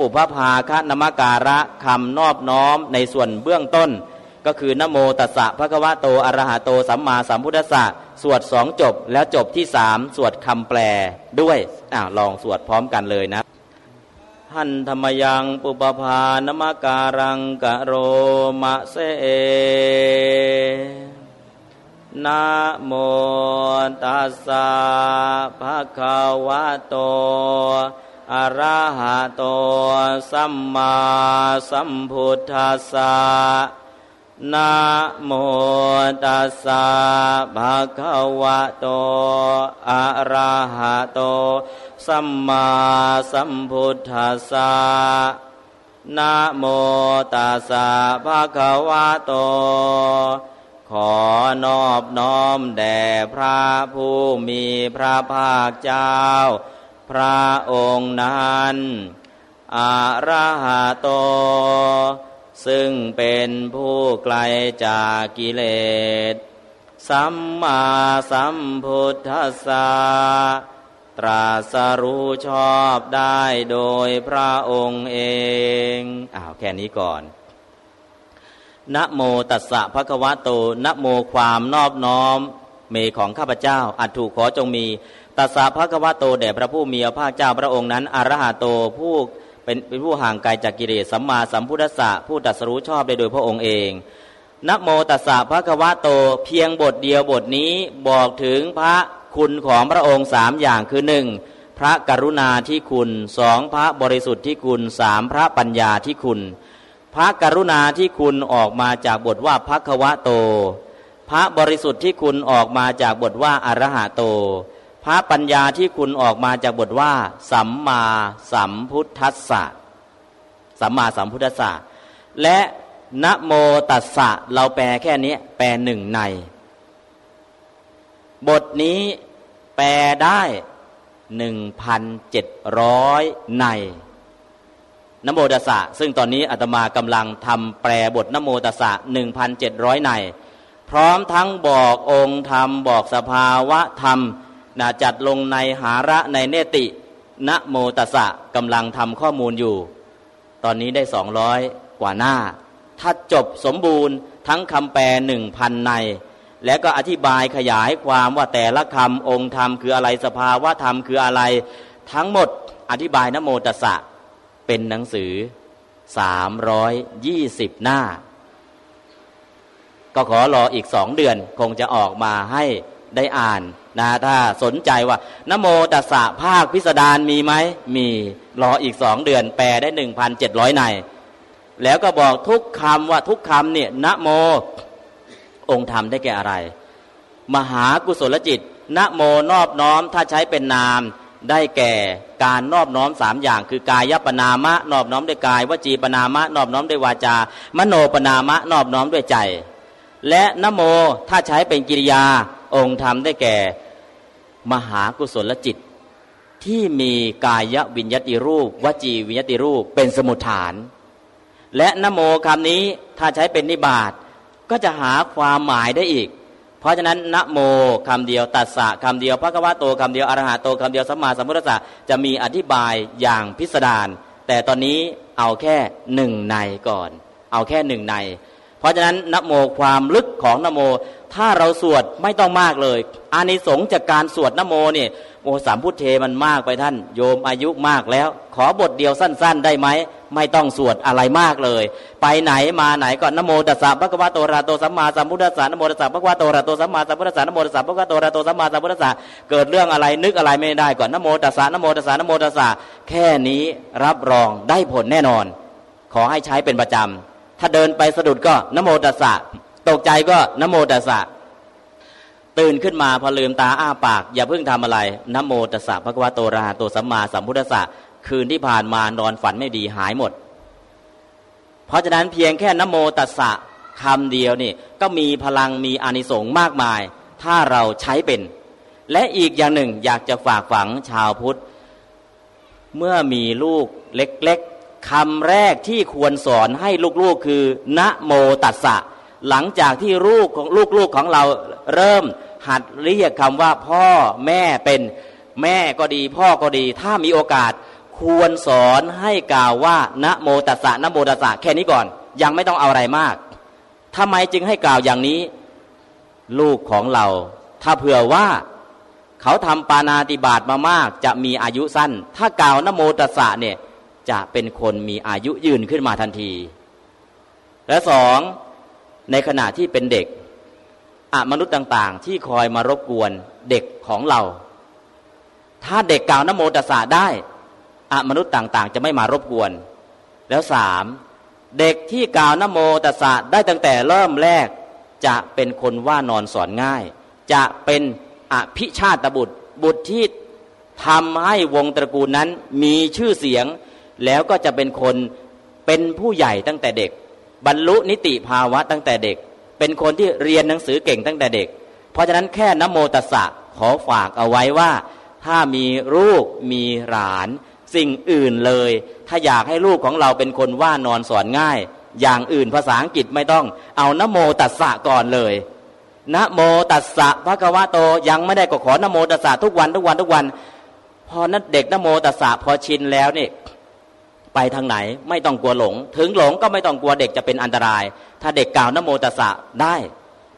ปุพพาคะนมการะคำนอบน้อมในส่วนเบื้องต้น ก็คือนโมตัสสะภะควะโตอรหะโตสัมมาสัมพุทธัสสะสวดสองจบแล้วจบที่สามสวดคำแปลด้วยอ่าลองสวดพร้อมกันเลยนะหันธรรมยังปุปภานมการังกะโรมะเสนะโมตัสสะภะคะวะโต อระหะโตสัมมาสัมพุทธัสสะนะโมตัสสะภะคะวะโตอะระหะโตสัมมาสัมพุทธัสสะนะโมตัสสะภะคะวะโต ขอนอบน้อมแด่พระผู้มีพระภาคเจ้า พระองค์นั้นอาระหะโต ซึ่งเป็นผู้ไกลจากกิเลส สัมมาสัมพุทธัสสะตรัสรู้ชอบได้โดยพระองค์เองอ้าวแค่นี้ก่อนนะโมตัสสะภะคะวะโตนะโมความนอบน้อม เมของข้าพเจ้า อัตถูกขอจงมี ตัสสะภะคะวะโตแด่พระผู้มีพระภาคเจ้าพระองค์นั้นอรหะโตผู้เป็นเป็นผู้ห่างไกลจากกิเลสสัมมาสัมพุทธัสสะผู้ตัสรู้ชอบได้โดยพระองค์เองนโมตัสสะภะควะโตเพียงบทเดียวบทนี้บอกถึงพระคุณของพระองค์สามอย่างคือหนึ่งพระกรุณาที่คุณสองพระบริสุทธิ์ที่คุณสามพระปัญญาที่คุณ พระกรุณาที่คุณออกมาจากบทว่าพักวะโต พระบริสุทธิ์ที่คุณออกมาจากบทว่าอรหะโต พระปัญญาที่คุณออกมาจากบทว่า สัมมาสัมพุทธัสสะสัมมาสัมพุทธัสสะและนะโมตัสสะเราแปลแค่นี้แปลหนึ่งใน บทนี้แปลได้หนึ่งพันเจ็ดร้อยในนโมตัสสะซึ่งตอนนี้อาตมากำลังทำแปลบทนโมตัสสะหนึ่งพันเจ็ดร้อยใน พร้อมทั้งบอกองค์ธรรมบอกสภาวะธรรม นะจัดลงในหาระในเนตินโมตสะกำลังทำข้อมูลอยู่ ตอนนี้ได้สองร้อยกว่าหน้า ถ้าจบสมบูรณ์ทั้งคำแปลหนึ่งพันใน แล้วก็อธิบายขยายความว่าแต่ละคำองค์ธรรมคืออะไรสภาวะธรรมคืออะไร ทั้งหมดอธิบายนโมตสะเป็นหนังสือสามร้อยยี่สิบหน้า ก็ขอรออีกสองเดือนคงจะออกมาให้ได้อ่าน นะถ้าสนใจว่านโมตัสสะภาคพิสดารมีไหมมีรออีกสองเดือนแปลได้หนึ่งพันเจ็ดร้อยใน แล้วก็บอกทุกคำว่าทุกคำเนี่ยนโมองค์ธรรมได้แก่อะไร มหากุศลจิตนโมนอบน้อมถ้าใช้เป็นนามได้แก่การนอบน้อมสามอย่าง คือกายปนามะ นอบน้อมด้วยกายวจีปนามะ นอบน้อมด้วยวาจา มโนปนามะ นอบน้อมด้วยใจ และนโมถ้าใช้เป็นกิริยา องค์ธรรมได้แก่ มหากุศลจิต ที่มีกายวิญญติรูป วจีวิญญติรูปเป็นสมุทฐาน และนโมคำนี้ถ้าใช้เป็นนิบาตก็จะหาความหมายได้อีก เพราะฉะนั้นนะโมคำเดียวตัสสะคำเดียวพระกวาโตคำเดียวอรหะโตคำเดียวสัมมาสัมพุทธะจะมีอธิบายอย่างพิสดารแต่ตอนนี้เอาแค่หนึ่งในก่อน เอาแค่หนึ่งใน เพราะฉะนั้นนโมความลึกของนโม ถ้าเราสวดไม่ต้องมากเลย อานิสงส์จากการสวดนโมเนี่ยโมสามพุทเทมันมากไปท่าน โยมอายุมากแล้ว ขอบทเดียวสั้น ๆ ได้ไหมไม่ต้องสวดอะไรมากเลย ไปไหนมาไหนก็นโมตัสสะพระกวาโตระโตสัมมาสัมพุทธัสสะนโมตัสสะพระกวาโตระโตสัมมาสัมพุทธัสสะนโมตัสสะพระกวาโตระโตสัมมาสัมพุทธัสสะเกิดเรื่องอะไรนึกอะไรไม่ได้ก่อนนโมตัสสะนโมตัสสะนโมตัสสะแค่นี้รับรองได้ผลแน่นอน ขอให้ใช้เป็นประจำ ถ้าเดินไปสะดุดก็นโมตัสสะ ตกใจก็นโมตัสสะ ตื่นขึ้นมาพอลืมตาอ้าปาก อย่าเพิ่งทำอะไรนโมตัสสะพระกวาโตระโตสัมมาสัมพุทธัสสะคืนที่ผ่านมานอนฝันไม่ดีหายหมด เพราะฉะนั้นเพียงแค่นโมตัสสะคำเดียวนี่ก็มีพลังมีอนิสงส์มากมาย ถ้าเราใช้เป็น และอีกอย่างหนึ่งอยากจะฝากฝังชาวพุทธ เมื่อมีลูกเล็ก คำแรกที่ควรสอนให้ลูกๆคือนะโมตัสสะ หลังจากที่ลูกของลูกๆของเราเริ่มหัดเรียกคำว่าพ่อแม่เป็นแม่ก็ดี พ่อก็ดี ถ้ามีโอกาสควรสอนให้กล่าวว่านะโมตัสสะนะโมตัสสะแค่นี้ก่อน ยังไม่ต้องเอาอะไรมากทำไมจึงให้กล่าวอย่างนี้ ลูกของเรา ถ้าเผื่อว่าเขาทำปานาติบาตมามาก จะมีอายุสั้น ถ้ากล่าวนโมตัสสะเนี่ย จะเป็นคนมีอายุยืนขึ้นมาทันที และสองในขณะที่เป็นเด็กอมนุษย์ต่างๆ ที่คอยมารบกวนเด็กของเรา ถ้าเด็กกล่าวนโมตัสสะได้อมนุษย์ต่างๆ จะไม่มารบกวน แล้วสามเด็กที่กล่าวนโมตัสสะได้ตั้งแต่เริ่มแรกจะเป็นคนว่านอนสอนง่าย จะเป็นอภิชาตบุตรบุตรที่ทำให้วงตระกูลนั้นมีชื่อเสียง แล้วก็จะเป็นคนเป็นผู้ใหญ่ตั้งแต่เด็ก บรรลุนิติภาวะตั้งแต่เด็ก เป็นคนที่เรียนหนังสือเก่งตั้งแต่เด็ก เพราะฉะนั้นแค่นโมตัสสะขอฝากเอาไว้ว่า ถ้ามีลูกมีหลาน สิ่งอื่นเลย ถ้าอยากให้ลูกของเราเป็นคนว่านอนสอนง่าย อย่างอื่นภาษาอังกฤษไม่ต้อง เอานโมตัสสะก่อนเลยนะโมตัสสะพระกวะโตยังไม่ได้ก็ขอนโมตัสสะทุกวันทุกวันทุกวัน พอนั้นเด็กนโมตัสสะพอชินแล้วนี่ ไปทางไหนไม่ต้องกลัวหลง ถึงหลงก็ไม่ต้องกลัวเด็กจะเป็นอันตราย ถ้าเด็กกล่าวนโมตัสสะได้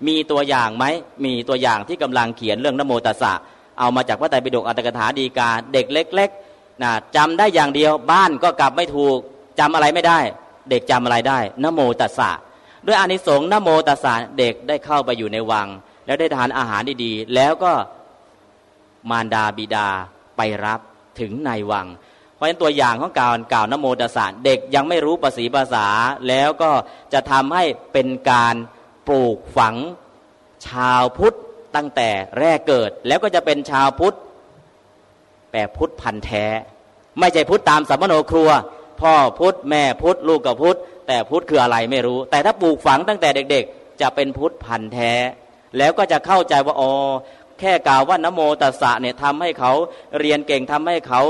มีตัวอย่างไหมมีตัวอย่างที่กำลังเขียนเรื่องนโมตัสสะเอามาจากพระไตรปิฎกอัตถกถาดีกาเด็กเล็กๆนะจำได้อย่างเดียวบ้านก็กลับไม่ถูกจำอะไรไม่ได้ เด็กจำอะไรได้นโมตัสสะด้วยอานิสงส์นโมตัสสะเด็กได้เข้าไปอยู่ในวัง แล้วได้ทานอาหารดีๆ แล้วก็มารดาบิดาไปรับถึงในวัง ราะฉะนั้นตัวอย่างของการกล่าวนโมตสสะเด็กยังไม่รู้ภาษีภาษา แล้วก็จะทำให้เป็นการปลูกฝังชาวพุทธตั้งแต่แรกเกิด แล้วก็จะเป็นชาวพุทธแปลพุทธพันธ์แท้ ไม่ใช่พุทธตามสัมมโนครัว พ่อพุทธแม่พุทธลูกกับพุทธแต่พุทธคืออะไรไม่รู้ แต่ถ้าปลูกฝังตั้งแต่เด็กๆ จะเป็นพุทธพันธ์แท้ แล้วก็จะเข้าใจว่าอ๋อ แค่กล่าวว่านโมตัสสะเนี่ยทำให้เขาเรียนเก่งทำให้เขา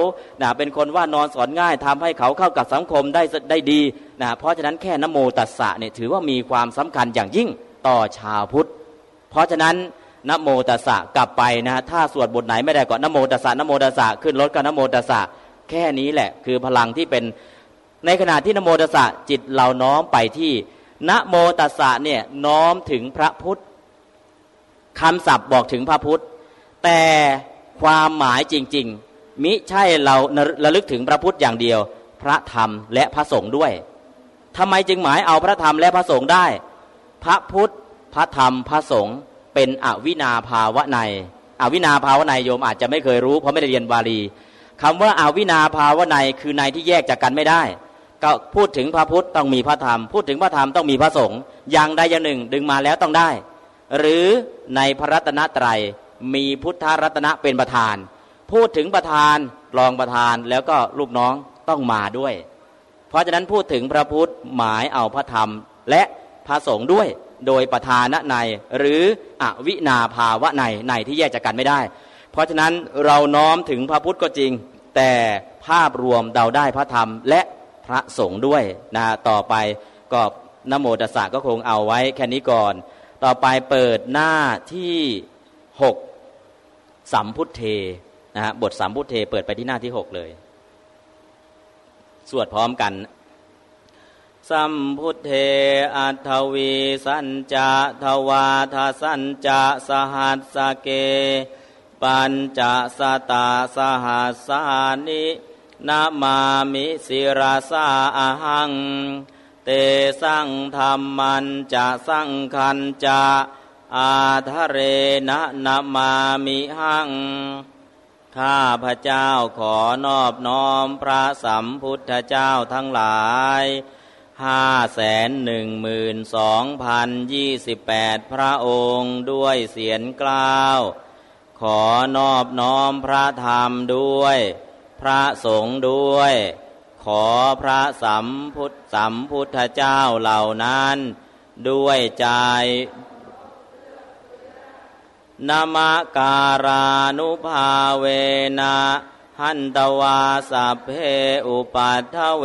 นะเป็นคนว่านอนสอนง่ายทำให้เขาเข้ากับสังคมได้ได้ดีนะเพราะฉะนั้นแค่นโมตัสสะเนี่ยถือว่ามีความสำคัญอย่างยิ่งต่อชาวพุทธ เพราะฉะนั้นนโมตัสสะกลับไปนะถ้าสวดบทไหนไม่ได้ก็นโมตัสสะนโมตัสสะขึ้นรถก็นโมตัสสะแค่นี้แหละ คือพลังที่เป็นในขณะที่นโมตัสสะจิตเราน้อมไปที่นโมตัสสะเนี่ยน้อมถึงพระพุทธ คำศัพท์บอกถึงพระพุทธ แต่ความหมายจริง ๆ มิใช่เราระลึกถึงพระพุทธอย่างเดียว พระธรรมและพระสงฆ์ด้วยทำไมจึงหมายเอาพระธรรมและพระสงฆ์ได้ พระพุทธ พระธรรมพระสงฆ์เป็นอวินาภาวะในอวินาภาวะในโยมอาจจะไม่เคยรู้เพราะไม่ได้เรียนบาลีคำว่าอาวินาภาวะในคือในที่แยกจากกันไม่ได้ก็พูดถึงพระพุทธต้องมีพระธรรม พูดถึงพระธรรมต้องมีพระสงฆ์อย่างใดอย่างหนึ่งดึงมาแล้วต้องได้ หรือในพระรัตนตรัยมีพุทธรัตนะเป็นประธาน พูดถึงประธานรองประธานแล้วก็ลูกน้องต้องมาด้วย เพราะฉะนั้นพูดถึงพระพุทธหมายเอาพระธรรม และพระสงฆ์ด้วยโดยประธานในหรืออวินาภาวะในในที่แยกจากกันไม่ได้ เพราะฉะนั้นเราน้อมถึงพระพุทธก็จริง แต่ภาพรวมเดาได้พระธรรมและพระสงฆ์ด้วยนะต่อไปก็นโมตัสสะก็คงเอาไว้แค่นี้ก่อน ต่อไปเปิดหน้าที่หกสัมพุทเทนะฮะบทสัมพุทเทเปิดไปที่หน้าที่หกเลย สวดพร้อมกันสัมพุทเทอัทวีสัญจะทวาทสัญจะสหัสสเก ปัญจะสตาสหัสสานินามามิสิราสาอาหัง เตสังธรรมันจะสังคันจะอาทะเรนะนามามิหัง ข้าพระเจ้าขอนอบน้อมพระสัมพุทธเจ้าทั้งหลายห้าแสนหนึ่งหมื่นสองพันยี่สิบแปดพระองค์ด้วยเสียงกล่าว ขอนอบน้อมพระธรรมด้วย พระสงฆ์ด้วย ขอพระสัมพุทธสัมพุทธเจ้าเหล่านั้น ด้วยใจนามการานุภาเวนะหันตวาสัพเพอุปัฏฐเว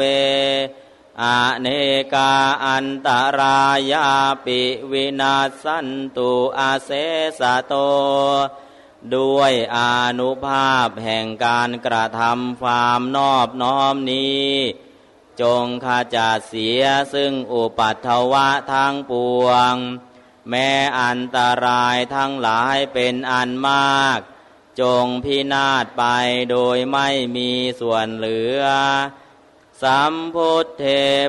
อเนกาอันตรายาปิวินาสันตุอาเสสะโต ด้วยอานุภาพแห่งการกระทำความนอบน้อมนี้ จงขจัดเสียซึ่งอุปัตถวะทั้งปวง แม้อันตรายทั้งหลายเป็นอันมาก จงพินาศไปโดยไม่มีส่วนเหลือ สัมพุทเท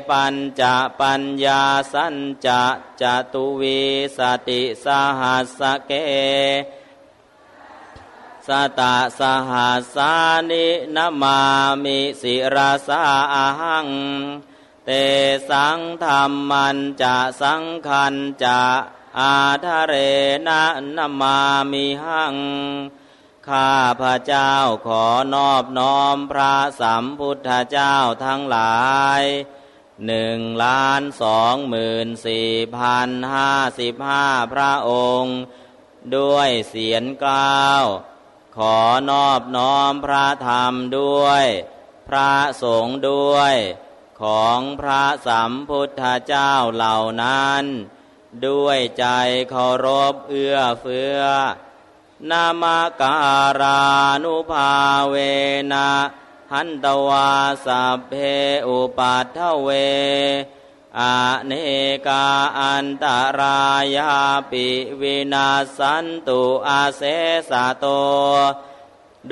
ปัญจะปัญญาสัญจะจตุวีสติสหัสเก สตะสหัสานินามามิสิราสาหัง เตสังธรรมันจะสังคันจะอาทะเรนะนามามิหัง ข้าพระเจ้าขอนอบน้อมพระสัมพุทธเจ้าทั้งหลายหนึ่งล้านสองหมื่นสี่พันห้าสิบห้าพระองค์ ด้วยเสียงกล่าว ขอนอบน้อมพระธรรมด้วย พระสงฆ์ด้วย ของพระสัมพุทธเจ้าเหล่านั้น ด้วยใจเคารพเอื้อเฟื้อนามการานุภาเวนะหันตวาสัพเพอุปัฏฐเว อเนกาอันตรายาปิวินาสันตุอาเสสะโต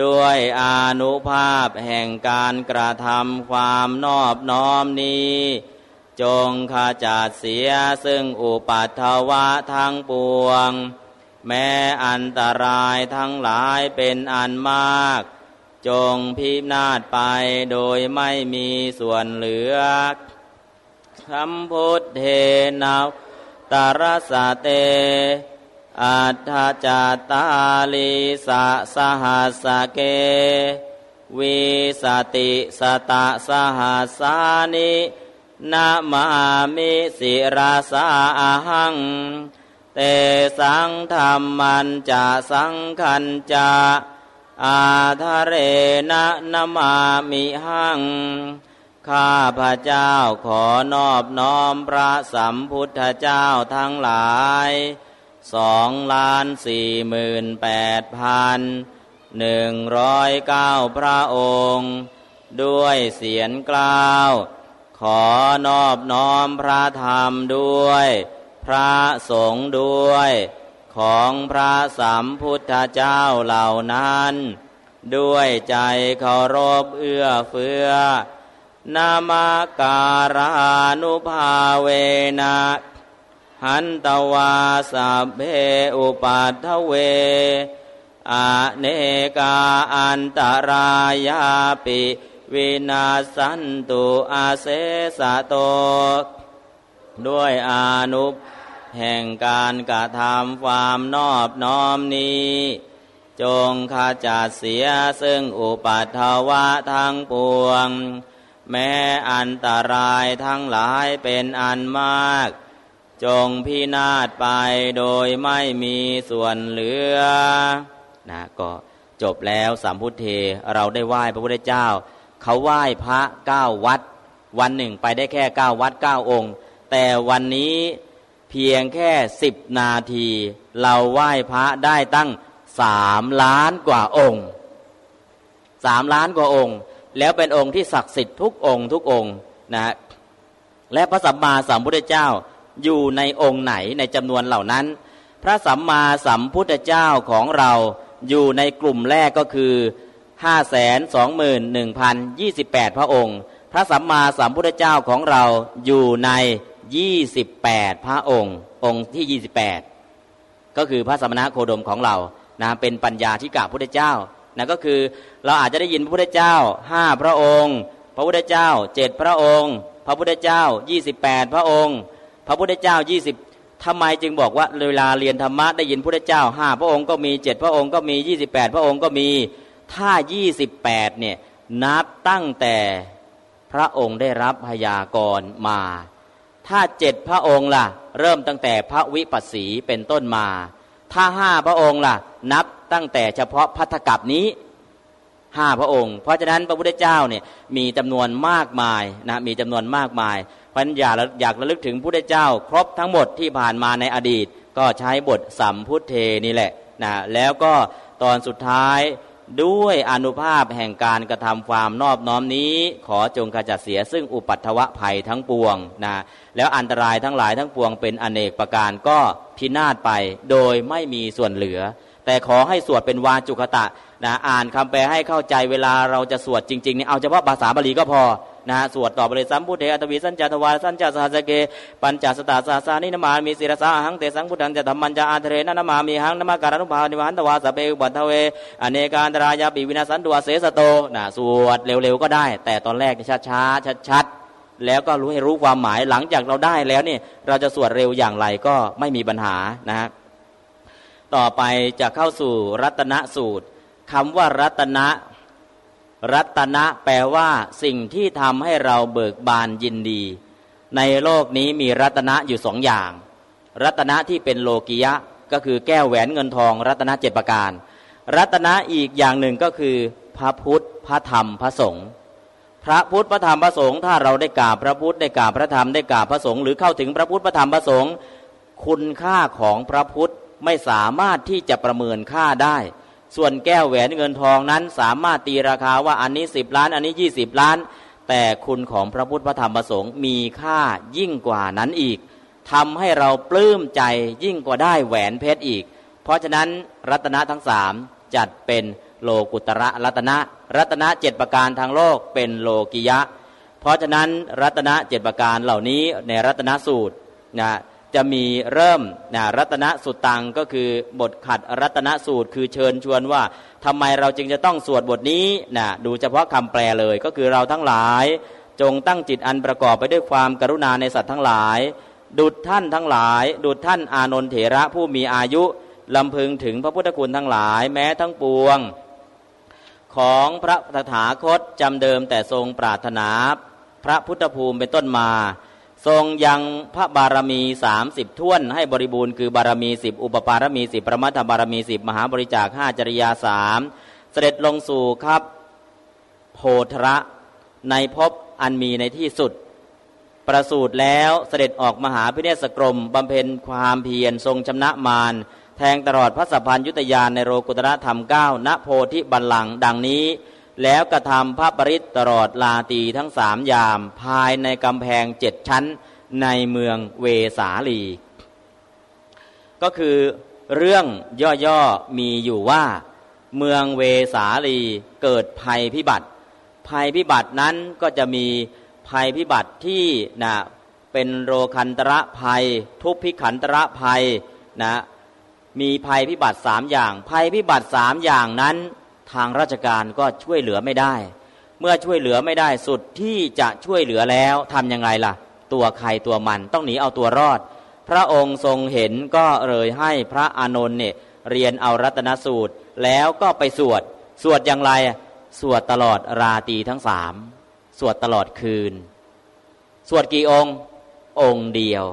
ด้วยอนุภาพแห่งการกระทำความนอบน้อมนี้ จงขจัดเสียซึ่งอุปัตถวะทั้งปวง แม้อันตรายทั้งหลายเป็นอันมาก จงพินาศไปโดยไม่มีส่วนเหลือ สัมพุทเธ นะวุตตะระสะเตอัฏฐะจัตตาฬีสะสะหัสสะเก วีสะติสะตะสะหัสสานินามามิสิราสาหัง เตสังธรรมันจะสังคันจะอาทะเรนะนามามิหัง ข้าพระเจ้าขอนอบน้อมพระสัมพุทธเจ้าทั้งหลายสองล้านสี่หมื่นแปดพันหนึ่งร้อยเก้าพระองค์ ด้วยเสียงกล่าว ขอนอบน้อมพระธรรมด้วย พระสงฆ์ด้วย ของพระสัมพุทธเจ้าเหล่านั้น ด้วยใจเคารพเอื้อเฟื้อ นามาการานุภาเวนะหันตวาสัพเพอุปัฏฐเวอเนกาอันตรายาปิวินาสันตุอาเสสะโต ด้วยอานุแห่งการกระทำความนอบน้อมนี้ จงขจัดเสียซึ่งอุปัฏฐวะทั้งปวง แม้อันตรายทั้งหลายเป็นอันมาก จงพินาศไปโดยไม่มีส่วนเหลือนะก็จบแล้วสามพุทเทเราได้ไหว้พระพุทธเจ้า เขาไหว้พระเก้าวัด วันหนึ่งไปได้แค่เก้าวัดเก้าองค์ แต่วันนี้เพียงแค่สิบนาที เราไหว้พระได้ตั้งสามล้านกว่าองค์สามล้านกว่าองค์ แล้วเป็นองค์ที่ศักดิ์สิทธิ์ทุกองค์ทุกองค์นะและพระสัมมาสัมพุทธเจ้าอยู่ในองค์ไหนในจำนวนเหล่านั้น พระสัมมาสัมพุทธเจ้าของเราอยู่ในกลุ่มแรกก็คือห้าแสนสองหมื่นหนึ่งพันยี่สิบแปดพระองค์ พระสัมมาสัมพุทธเจ้าของเราอยู่ในยี่สิบแปดพระองค์ องค์ที่ยี่สิบแปดก็คือพระสมณะโคดมของเรานะเป็นปัญญาธิกาพุทธเจ้า นะก็คือเราอาจจะได้ยินพระพุทธเจ้าห้าพระองค์ พระพุทธเจ้าเจ็ดพระองค์ พระพุทธเจ้ายี่สิบแปดพระองค์ พระพุทธเจ้ายี่สิบทำไมจึงบอกว่าเวลาเรียนธรรมะได้ยินพระพุทธเจ้าห้าพระองค์ก็มีเจ็ดพระองค์ก็มียี่สิบแปดพระองค์ก็มีถ้ายี่สิบแปดเนี่ยนับตั้งแต่พระองค์ได้รับพยากรมา ถ้าเจ็ดพระองค์ล่ะ เริ่มตั้งแต่พระวิปัสสีเป็นต้นมา ถ้าห้าพระองค์ล่ะ นับ ตั้งแต่เฉพาะพัทธกับนี้ห้าพระองค์ เพราะฉะนั้นพระพุทธเจ้าเนี่ยมีจำนวนมากมายนะมีจำนวนมากมายเพราะฉะนั้นอยากอยากระลึกถึงพระพุทธเจ้า ครบทั้งหมดที่ผ่านมาในอดีต ก็ใช้บทสัมพุทเทนี่แหละนะแล้วก็ตอนสุดท้ายด้วยอนุภาพแห่งการกระทำความนอบน้อมนี้ ขอจงขจัดเสียซึ่งอุปัตถวะภัยทั้งปวงนะแล้วอันตรายทั้งหลายทั้งปวงเป็นอเนกประการก็พินาศไป โดยไม่มีส่วนเหลือ แต่ขอให้สวดเป็นวาจุคตะนะอ่านคำแปลให้เข้าใจเวลาเราจะสวดจริงๆนี่เอาเฉพาะภาษาบาลีก็พอนะสวดต่อไปเลยสัมพุทเทอัตวีสัญจตวาสัญจสหัสเก ปัญจสตาสาสานินมามีศิรสาหังเตสังพุทธังจะธรรมันจะอาเทเรนนมามีหังนมาการุภานิวันตวาสเปบัตเวอเนกาตรายาปิวินาสันตัวเสสโตนะสวดเร็วๆก็ได้ แต่ตอนแรกช้าๆชัดๆแล้วก็รู้ให้รู้ความหมายหลังจากเราได้แล้วนี่เราจะสวดเร็วอย่างไรก็ไม่มีปัญหานะฮะ ต่อไปจะเข้าสู่รัตนสูตรคำว่ารัตนะ รัตนะแปลว่าสิ่งที่ทำให้เราเบิกบานยินดี ในโลกนี้มีรัตนะอยู่สองอย่าง รัตนะที่เป็นโลกิยะ ก็คือแก้วแหวนเงินทอง รัตนะเจ็ดประการ รัตนะอีกอย่างหนึ่งก็คือ พระพุทธ พระธรรม พระสงฆ์พระพุทธพระธรรมพระสงฆ์ถ้าเราได้กราบพระพุทธได้กราบพระธรรมได้กราบพระสงฆ์หรือเข้าถึงพระพุทธพระธรรมพระสงฆ์คุณค่าของพระพุทธ ไม่สามารถที่จะประเมินค่าได้ ส่วนแก้วแหวนเงินทองนั้นสามารถตีราคาว่าอันนี้สิบล้าน อันนี้ยี่สิบล้าน แต่คุณของพระพุทธพระธรรมพระสงฆ์มีค่ายิ่งกว่านั้นอีกทำให้เราปลื้มใจยิ่งกว่าได้แหวนเพชรอีก เพราะฉะนั้นรัตนะทั้งสามจัดเป็นโลกุตระรัตนะ รัตนะเจ็ดประการทางโลกเป็นโลกิยะ เพราะฉะนั้นรัตนะเจ็ดประการเหล่านี้ในรัตนสูตรนะ จะมีเริ่มนะรัตนสุตังก็คือบทขัดรัตนสูตร คือเชิญชวนว่าทำไมเราจึงจะต้องสวดบทนี้นะดูเฉพาะคำแปลเลยก็คือเราทั้งหลาย จงตั้งจิตอันประกอบไปด้วยความกรุณาในสัตว์ทั้งหลาย ดุดท่านทั้งหลาย ดุดท่านอานนทเถระผู้มีอายุลำพึงถึงพระพุทธคุณทั้งหลายแม้ทั้งปวง ของพระตถาคตจำเดิมแต่ทรงปรารถนา พระพุทธภูมิเป็นต้นมา ทรงยังพระบารมีสามสิบท่วน ให้บริบูรณ์คือบารมีสิบอุปปารมีสิบประมัตถบารมีสิบมหาบริจาคห้าจริยาสามเสด็จลงสู่ครับโพธระในภพอันมีในที่สุด ประสูตรแล้วเสด็จออกมหาพิเนศกรมบำเพ็ญความเพียรทรงชำนะมารแทงตลอดพระสัพพัญยุตยานในโรกุตระธรรมเก้าณโพธิบัลลังดังนี้ แล้วกระทำพระปริตตลอดลาตีทั้งสามยาม ภายในกำแพงเจ็ดชั้นในเมืองเวสาลี ก็คือเรื่องย่อๆมีอยู่ว่า เมืองเวสาลีเกิดภัยพิบัติ ภัยพิบัตินั้นก็จะมีภัยพิบัติที่นะเป็นโรคันตระภัย ทุพพิขันตระภัยนะมีภัยพิบัติสามอย่าง ภัยพิบัติสามอย่างนั้น ทางราชการก็ช่วยเหลือไม่ได้ เมื่อช่วยเหลือไม่ได้สุดที่จะช่วยเหลือแล้วทำยังไงล่ะ ตัวใครตัวมันต้องหนีเอาตัวรอด พระองค์ทรงเห็นก็เลยให้พระอานนท์เนี่ยเรียนเอารัตนสูตรแล้วก็ไปสวด สวดอย่างไร สวดตลอดราตรีทั้งสามสวดตลอดคืน สวดกี่องค์ องค์เดียว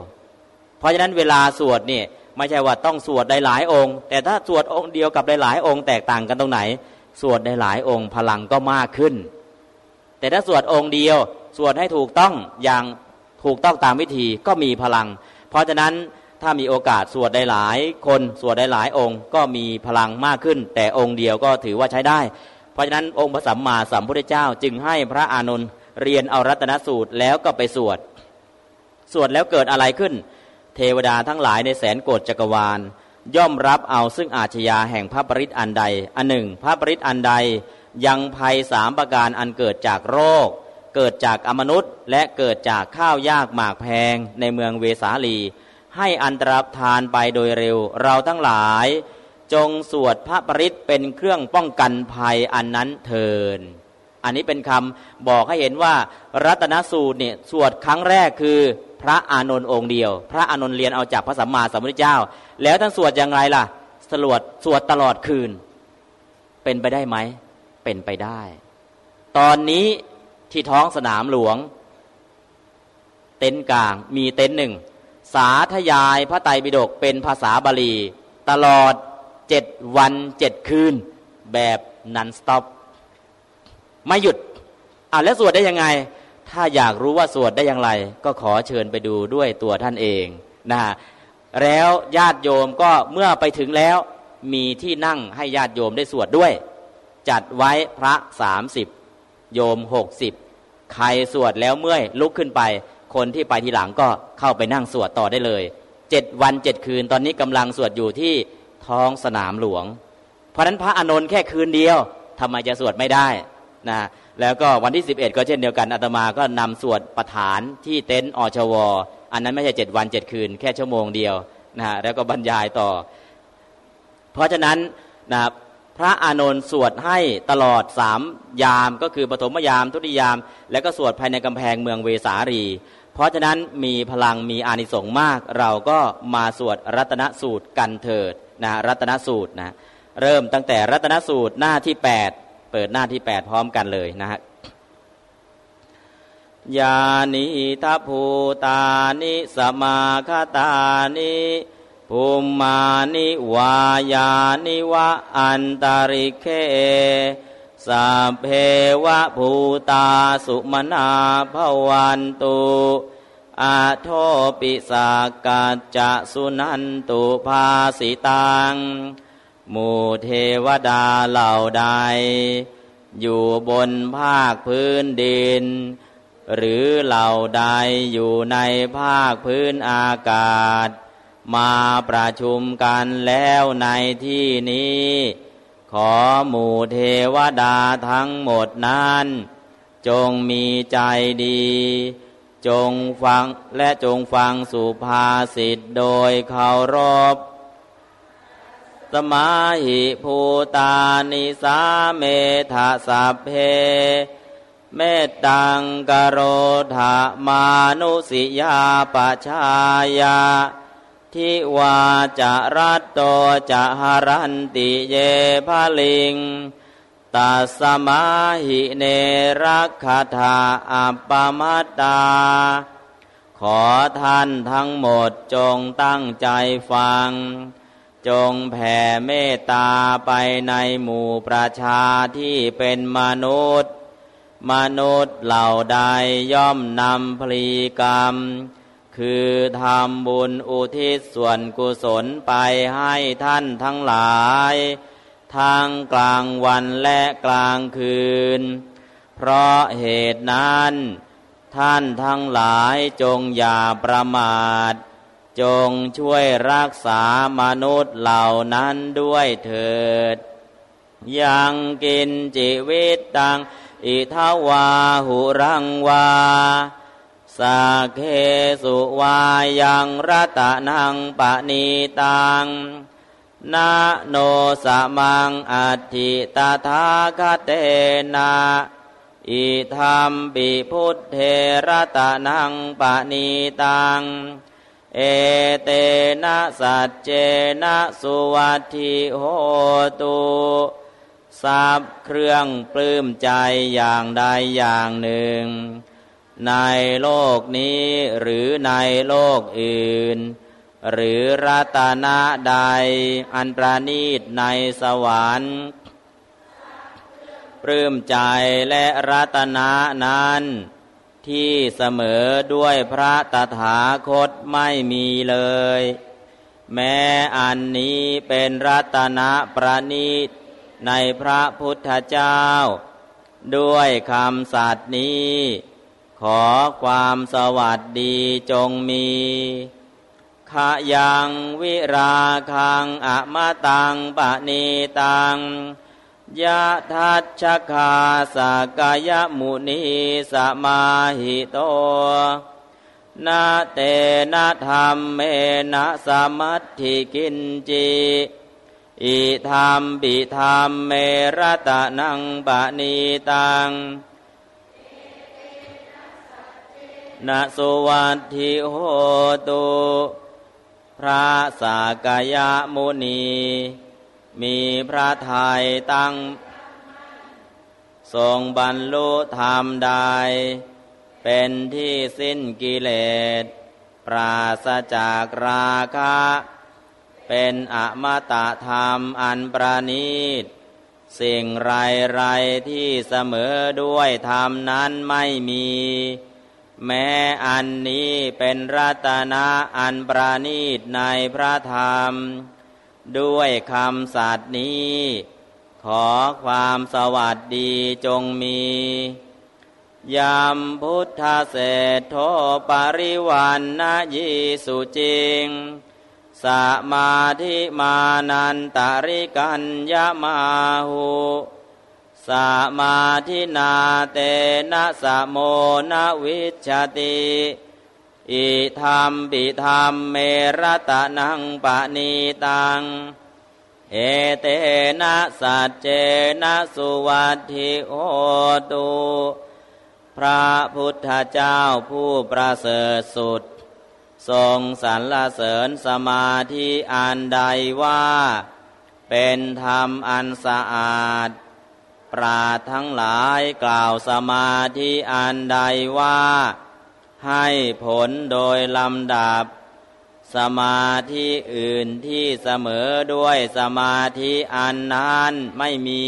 เพราะฉะนั้นเวลาสวดเนี่ยไม่ใช่ว่าต้องสวดไดหลายองค์ แต่ถ้าสวดองค์เดียวกับหลายองค์แตกต่างกันตรงไหน สวดได้หลายองค์พลังก็มากขึ้น แต่ถ้าสวดองค์เดียว สวดให้ถูกต้องอย่างถูกต้องตามวิธีก็มีพลัง เพราะฉะนั้นถ้ามีโอกาสสวดได้หลายคนสวดได้หลายองค์ก็มีพลังมากขึ้น แต่องค์เดียวก็ถือว่าใช้ได้ เพราะฉะนั้นองค์พระสัมมาสัมพุทธเจ้าจึงให้พระอานนท์เรียนเอารัตนสูตรแล้วก็ไปสวด สวดแล้วเกิดอะไรขึ้น เทวดาทั้งหลายในแสนโกดจักรวาล ย่อมรับเอาซึ่งอาชญาแห่งพระปริตอันใด อันหนึ่ง พระปริตอันใด ยังภัยสามประการอันเกิดจากโรค เกิดจากอมนุษย์ และเกิดจากข้าวยากหมากแพงในเมืองเวสาลี ให้อันตรทานไปโดยเร็ว เราทั้งหลาย จงสวดพระปริตเป็นเครื่องป้องกันภัยอันนั้นเทินอันนี้เป็นคำบอกให้เห็นว่ารัตนสูตรเนี่ยสวดครั้งแรกคือพระอานนท์องค์เดียว พระอานนท์เรียนเอาจากพระสัมมาสัมพุทธเจ้า แล้วท่านสวดอย่างไรล่ะสวดสวดตลอดคืน เป็นไปได้ไหม เป็นไปได้ ตอนนี้ที่ท้องสนามหลวง เต็นกลางมีเต็นหนึ่ง สาธยายพระไตรปิฎกเป็นภาษาบาลี ตลอดเจ็ดวันเจ็ดคืน แบบนันสต็อปไม่หยุดอะแล้วสวดได้ยังไง ถ้าอยากรู้ว่าสวดได้อย่างไร ก็ขอเชิญไปดูด้วยตัวท่านเองนะ แล้วญาติโยมก็เมื่อไปถึงแล้ว มีที่นั่งให้ญาติโยมได้สวดด้วย จัดไว้พระสามสิบโยมหกสิบใครสวดแล้วเมื่อยลุกขึ้นไป คนที่ไปทีหลังก็เข้าไปนั่งสวดต่อได้เลยเจ็ดวันเจ็ดคืนตอนนี้กำลังสวดอยู่ที่ท้องสนามหลวง เพราะนั้นพระอานนท์แค่คืนเดียวทำไมจะสวดไม่ได้นะแล้วก็วันที่ 11 ก็เช่นเดียวกันอาตมาก็นำสวดประฐานที่เต็นท์อชว อันนั้นไม่ใช่เจ็ดวันเจ็ดคืน แค่ชั่วโมงเดียวนะแล้วก็บรรยายต่อ เพราะฉะนั้นนะพระอานนท์สวดให้ตลอดสามยามก็คือปฐมยามทุติยาม แล้วก็สวดภายในกำแพงเมืองเวสาลีเพราะฉะนั้นมีพลังมีอานิสงส์มาก เราก็มาสวดรัตนสูตรกันเถิดนะรัตนสูตรนะเริ่มตั้งแต่รัตนสูตรหน้าที่แปดเปิดหน้าที่แปดพร้อมกันเลยนะฮะ ยานิทัพูตานิสมาคตานิภูมานิวายานิวะอันตริเคสัพเพวะภูตาสุมนาภวันตุอาโทปิสากัจจะสุนันตุภาสิตังมูเทวดาเหล่าใด อยู่บนภาคพื้นดิน หรือเหล่าใดอยู่ในภาคพื้นอากาศ มาประชุมกันแล้วในที่นี้ ขอหมู่เทวดาทั้งหมดนั้น จงมีใจดี จงฟังและจงฟังสุภาษิตโดยเคารพสมาหิภูตานิสาเมธาสัพเพ เมตตังกโรธามานุสิยาปชายา ทิวาจะรัตโตจะหารันติเยภาลิงตัสมาหิเนรักคาถาอัปปมัตตา ขอท่านทั้งหมดจงตั้งใจฟัง จงแผ่เมตตาไปในหมู่ประชาที่เป็นมนุษย์ มนุษย์เหล่าใดย่อมนำพลีกรรม คือทำบุญอุทิศส่วนกุศลไปให้ท่านทั้งหลาย ทางกลางวันและกลางคืน เพราะเหตุนั้น ท่านทั้งหลายจงอย่าประมาท จงช่วยรักษามนุษย์เหล่านั้นด้วยเถิด ยังกินจิวิตตัง อิทาวาหุรังวาสักเคสุวายังรัตนังปณีตังนาโนสมังอัติตาทาคเตนะอิธรรมปิพุทเทรตนังปณีตัง เอเตนะสัจเจนะสุวัติโหตุ สับเครื่องปลื้มใจอย่างใดอย่างหนึ่ง ในโลกนี้หรือในโลกอื่น หรือรัตนะใด อันประณีตในสวรรค์ปลื้มใจและรัตนะนั้น ที่เสมอด้วยพระตถาคตไม่มีเลย แม้อันนี้เป็นรัตนะประณีต ในพระพุทธเจ้า ด้วยคำสัตย์นี้ ขอความสวัสดีจงมีขยังวิราคังอมตังปณีตังยะทัชคาสกายมุนีสมาหิโตนาเตนะธรรมเมนะสมัตถิกินจี อิธรรมปิธรรมเมรตะนังปณีตังนะสุวัตถิโหตุพระสากยะมุนี มีพระทัยตั้ง ทรงบรรลุธรรมใด เป็นที่สิ้นกิเลส ปราศจากราคะ เป็นอมตะธรรมอันประณีต สิ่งไรไรที่เสมอด้วยธรรมนั้นไม่มี แม้อันนี้เป็นรัตนะอันประณีตในพระธรรม ด้วยคำสัตย์นี้ ขอความสวัสดีจงมียามพุทธเศษโทปริวันนายิสุจริง สมาธิมานันตริกัญญามาหุสมาธินาเตนะสโมนะวิชติอิธรรมปิธรรมเมรตะนังปะนีตัง เอเตนะสัจเจนะสุวัตถิโอตุ พระพุทธเจ้าผู้ประเสริฐสุด ทรงสรรเสริญสมาธิอันใดว่า เป็นธรรมอันสะอาด ปราทั้งหลายกล่าวสมาธิอันใดว่า ให้ผลโดยลำดับ สมาธิอื่นที่เสมอด้วยสมาธิอันนั้นไม่มี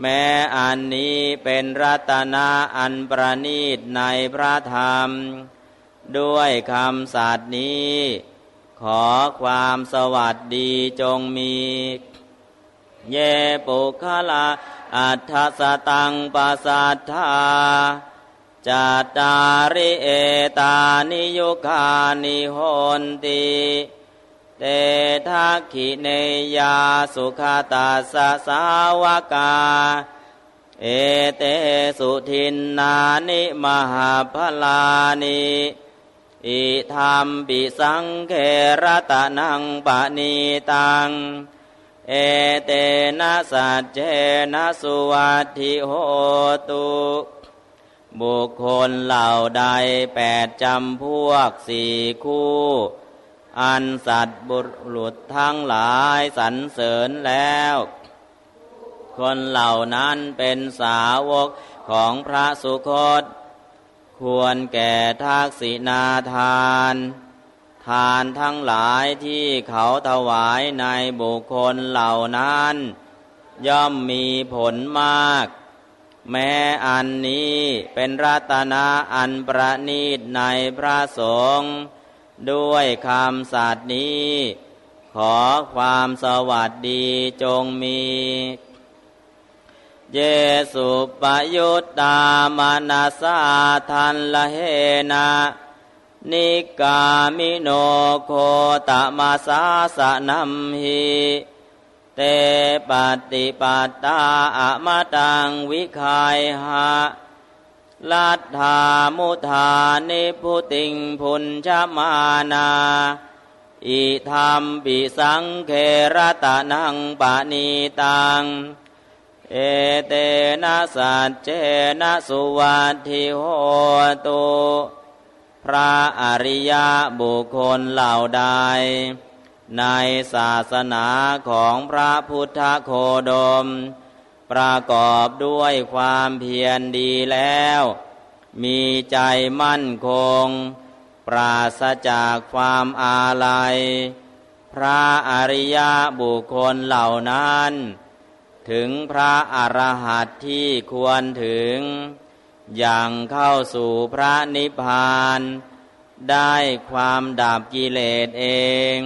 แม้อันนี้เป็นรัตนาอันประณีตในพระธรรม ด้วยคำสัตย์นี้ ขอความสวัสดีจงมี เยปุคละอัฏฐสตังปัสสัทธาจัตตาริเอตานิยุคานิโหนติเตทักขิเนยาสุขตาสสาวกา เอเตสุทินนานิมหาพลานิ อิธรรมปิสังเครตนังปะนีตัง เอเตนะสัจเจนะสุวัตถิโหตุ บุคคลเหล่าใดแปดจำพวกสี่คู่ อันสัตว์บุรุษทั้งหลายสรรเสริญแล้ว คนเหล่านั้นเป็นสาวกของพระสุคต ควรแก่ทักษินาทาน ทานทั้งหลายที่เขาถวายในบุคคลเหล่านั้น ย่อมมีผลมาก แม้อันนี้เป็นรัตนาอันประณีตในพระสงฆ์ด้วยคำสัตย์นี้ ขอความสวัสดีจงมี เยสุปยุตตามานาสาทันละเหนะนิกามิโนโคตมาสาสนัมหีเตปฏิปัตตาอมะตังวิคายหะลัทธามุธานิพุติงพุนชมานาอิธรรมปิสังเครตะนังปานีตัง เอเตนะสัจเจนะสุวัตถิโหตุพระอริยบุคคลเหล่าใด ในศาสนาของพระพุทธโคดม ประกอบด้วยความเพียรดีแล้ว มีใจมั่นคง ปราศจากความอาลัย พระอริยบุคคลเหล่านั้น ถึงพระอรหัตที่ควรถึง อย่างเข้าสู่พระนิพพาน ได้ความดับกิเลสเอง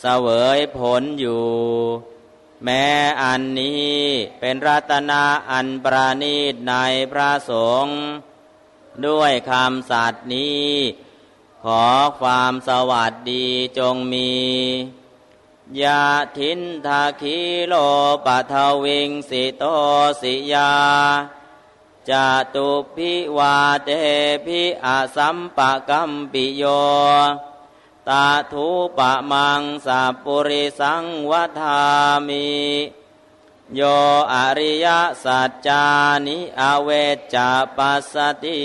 เสวยผลอยู่ แม้อันนี้เป็นรัตนาอันประณีตในพระสงฆ์ด้วยคำสัตย์นี้ ขอความสวัสดีจงมี ยาทินทาคีโลปัทวิงสิโตสิยาจตุพิวาเตพิอาสัมปะกัมปิโย ตาทุปะมังสัพปุริสังวัฏามิ โยอริยสัจจานิอเวจาปัสสติ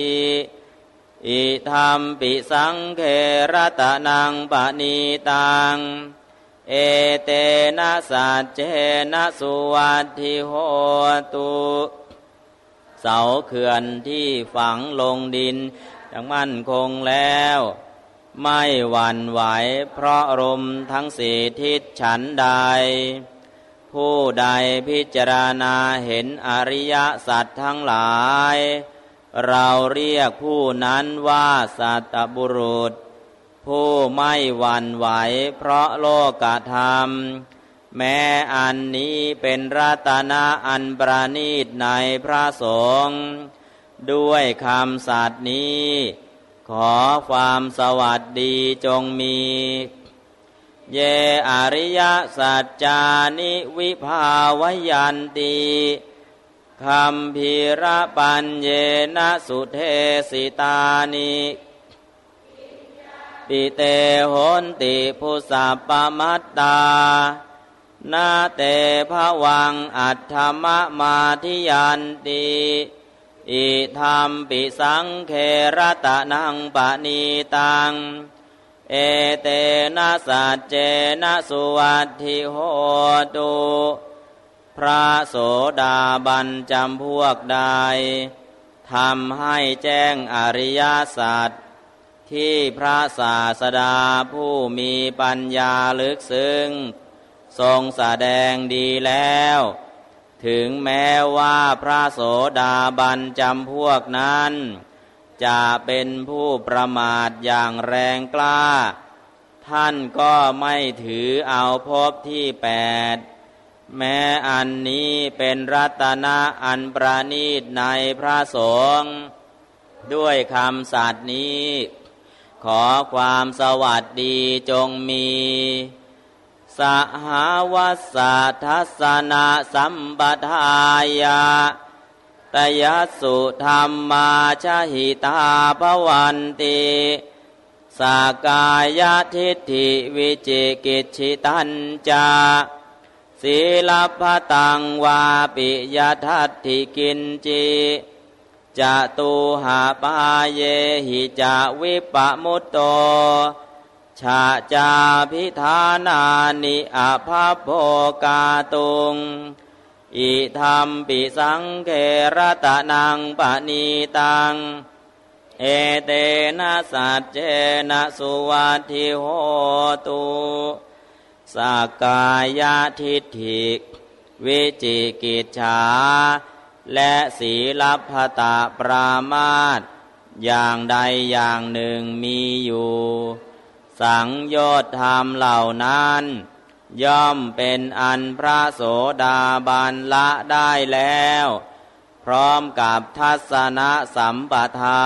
อิธรรมปิสังเครตะนังปณีตัง เอเตนะสัจเจนะสุวัตถิโหตุเสาเขื่อนที่ฝังลงดินย่างมั่นคงแล้ว ไม่หวั่นไหวเพราะลมทั้งสี่ทิศฉันใด ผู้ใดพิจารณาเห็นอริยสัจทั้งหลาย เราเรียกผู้นั้นว่าสัตบุรุษ ผู้ไม่หวั่นไหว เพราะโลกธรรม แม้อันนี้เป็นรัตนะอันประณีตในพระสงฆ์ด้วยคำสัตย์นี้ ขอความสวัสดีจงมี เยอริยสัจจานิวิภาวยันติคำพีระปัญเยนะสุเทสิตานิ ปิเตโหนติภูสัปปมัตตา นาเตภวังอัตถมะมาทิยันติอิธรรมปิสังเครตะนังปณีตัง เอเตนะสัจเจนะสุวัตถิโหตุพระโสดาบันจำพวกใดทำให้แจ้งอริยสัจ ที่พระศาสดาผู้มีปัญญาลึกซึ้งทรงแสดงดีแล้ว ถึงแม้ว่าพระโสดาบันจำพวกนั้น จะเป็นผู้ประมาทอย่างแรงกล้า ท่านก็ไม่ถือเอาพบที่แปดแม้อันนี้เป็นรัตนะอันประณีตในพระสงฆ์ด้วยคำสัตย์นี้ ขอความสวัสดีจงมี สหวัสทัสนาสัมปทายาตยสุธรรมาชหิตาภวันติสากายทิฏฐิวิจิกิชิตันจาศีลพตังวาปิยทัตถิกินจี จะตูหาปาเยหิจะวิปมุตโตชาจาพิธานานิอภาโภกาตุง อิธรรมปิสังเครตะนังปณีตัง เอเตนะสัจเจนะสุวัติโหตุสกายทิฏฐิวิจิกิจฉา และศีลพตาปรามาตอย่างใดอย่างหนึ่งมีอยู่ สังโยชน์ธรรมเหล่านั้น ย่อมเป็นอันพระโสดาบันละได้แล้ว พร้อมกับทัศนสัมปทา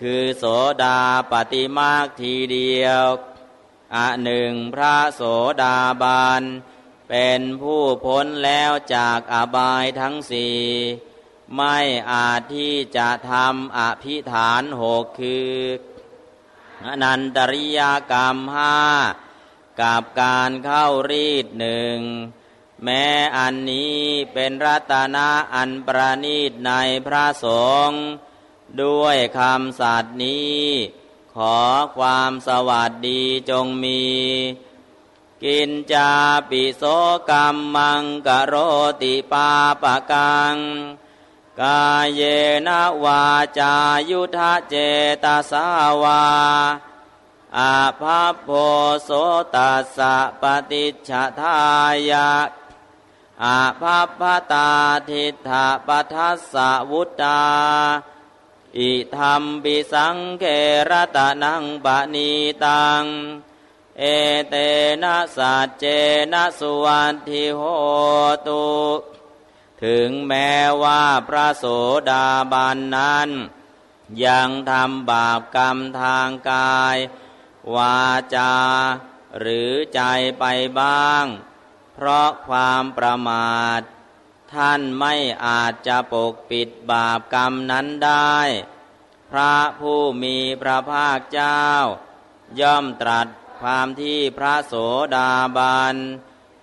คือโสดาปฏิมากทีเดียวอะหนึ่งพระโสดาบาล เป็นผู้พ้นแล้วจากอบายทั้งสี่ไม่อาจที่จะทำอภิฐานหกคืออนันตริยกรรมห้ากับการเข้ารีดหนึ่งแม้อันนี้เป็นรัตนะอันประณีตในพระสงฆ์ด้วยคำสัตย์นี้ ขอความสวัสดีจงมี กินจาปิโสกรรมังกโรติปาปะกัง กายเยนวาจายุทธเจตสาวาอาภาโพโสตัสสะปฏิชะทายะอาภาพตาทิฏฐปัทัสสะวุตตาอิธรรมปิสังเกรตนังปณีตัง เอเตนะสัจเจนะสุวัติโหตุ ถึงแม้ว่าพระโสดาบันนั้น ยังทำบาปกรรมทางกาย วาจา หรือใจไปบ้าง เพราะความประมาท ท่านไม่อาจจะปกปิดบาปกรรมนั้นได้ พระผู้มีพระภาคเจ้า ย่อมตรัส ความที่พระโสดาบัน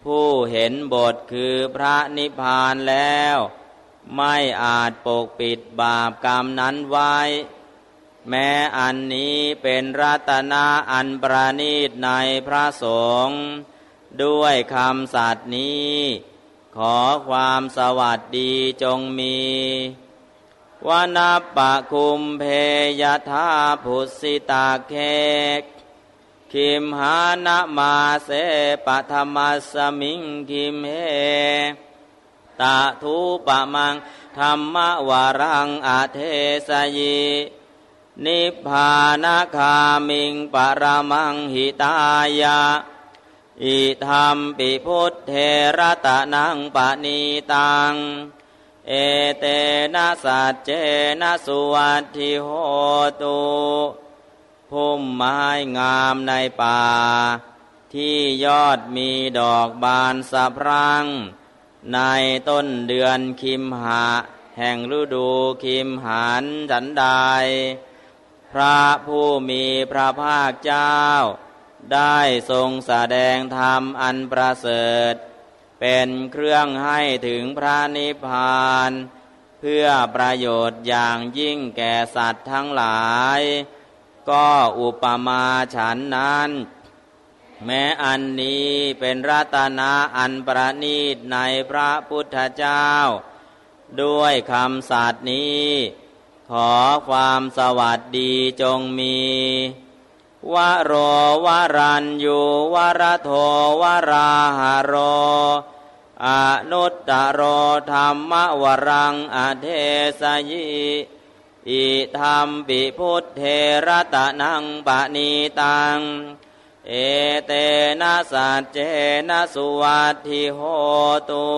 ผู้เห็นบทคือพระนิพพานแล้ว ไม่อาจปกปิดบาปกรรมนั้นไว้ แม้อันนี้เป็นรัตนาอันประณีตในพระสงฆ์ด้วยคำสัตย์นี้ ขอความสวัสดีจงมีวนาปะคุมเพยธาภุสิตาเคก คิมหานามาเสปะธรรมสมิงคิมเฮตาทูปะมังธรรมวารังอาเทสยีนิพพานาคามิงปรมังหิตายะ อิธรรมปิพุทธเทระตะนังปณีตัง เอเตนะสัจเจนะสุวัตถิโหตุ พุ่มไม้งามในป่า ที่ยอดมีดอกบานสะพรังในต้นเดือนคิมหะแห่งฤดูคิมหันฉันใด พระผู้มีพระภาคเจ้า ได้ทรงแสดงธรรมอันประเสริฐ เป็นเครื่องให้ถึงพระนิพพานเพื่อประโยชน์อย่างยิ่งแก่สัตว์ทั้งหลาย ก็อุปมาฉันนั้น แม้อันนี้เป็นรัตนาอันประณีตในพระพุทธเจ้า ด้วยคำสัตย์นี้ ขอความสวัสดีจงมีวโรวรันยูวรโทวราหโรอนุตตโรธรรมวรังอเทสยิ อิธรรมปิพุทธเทระตะนังปะนีตัง เอเตนะสัจเจนะสุวัตถิโหตุ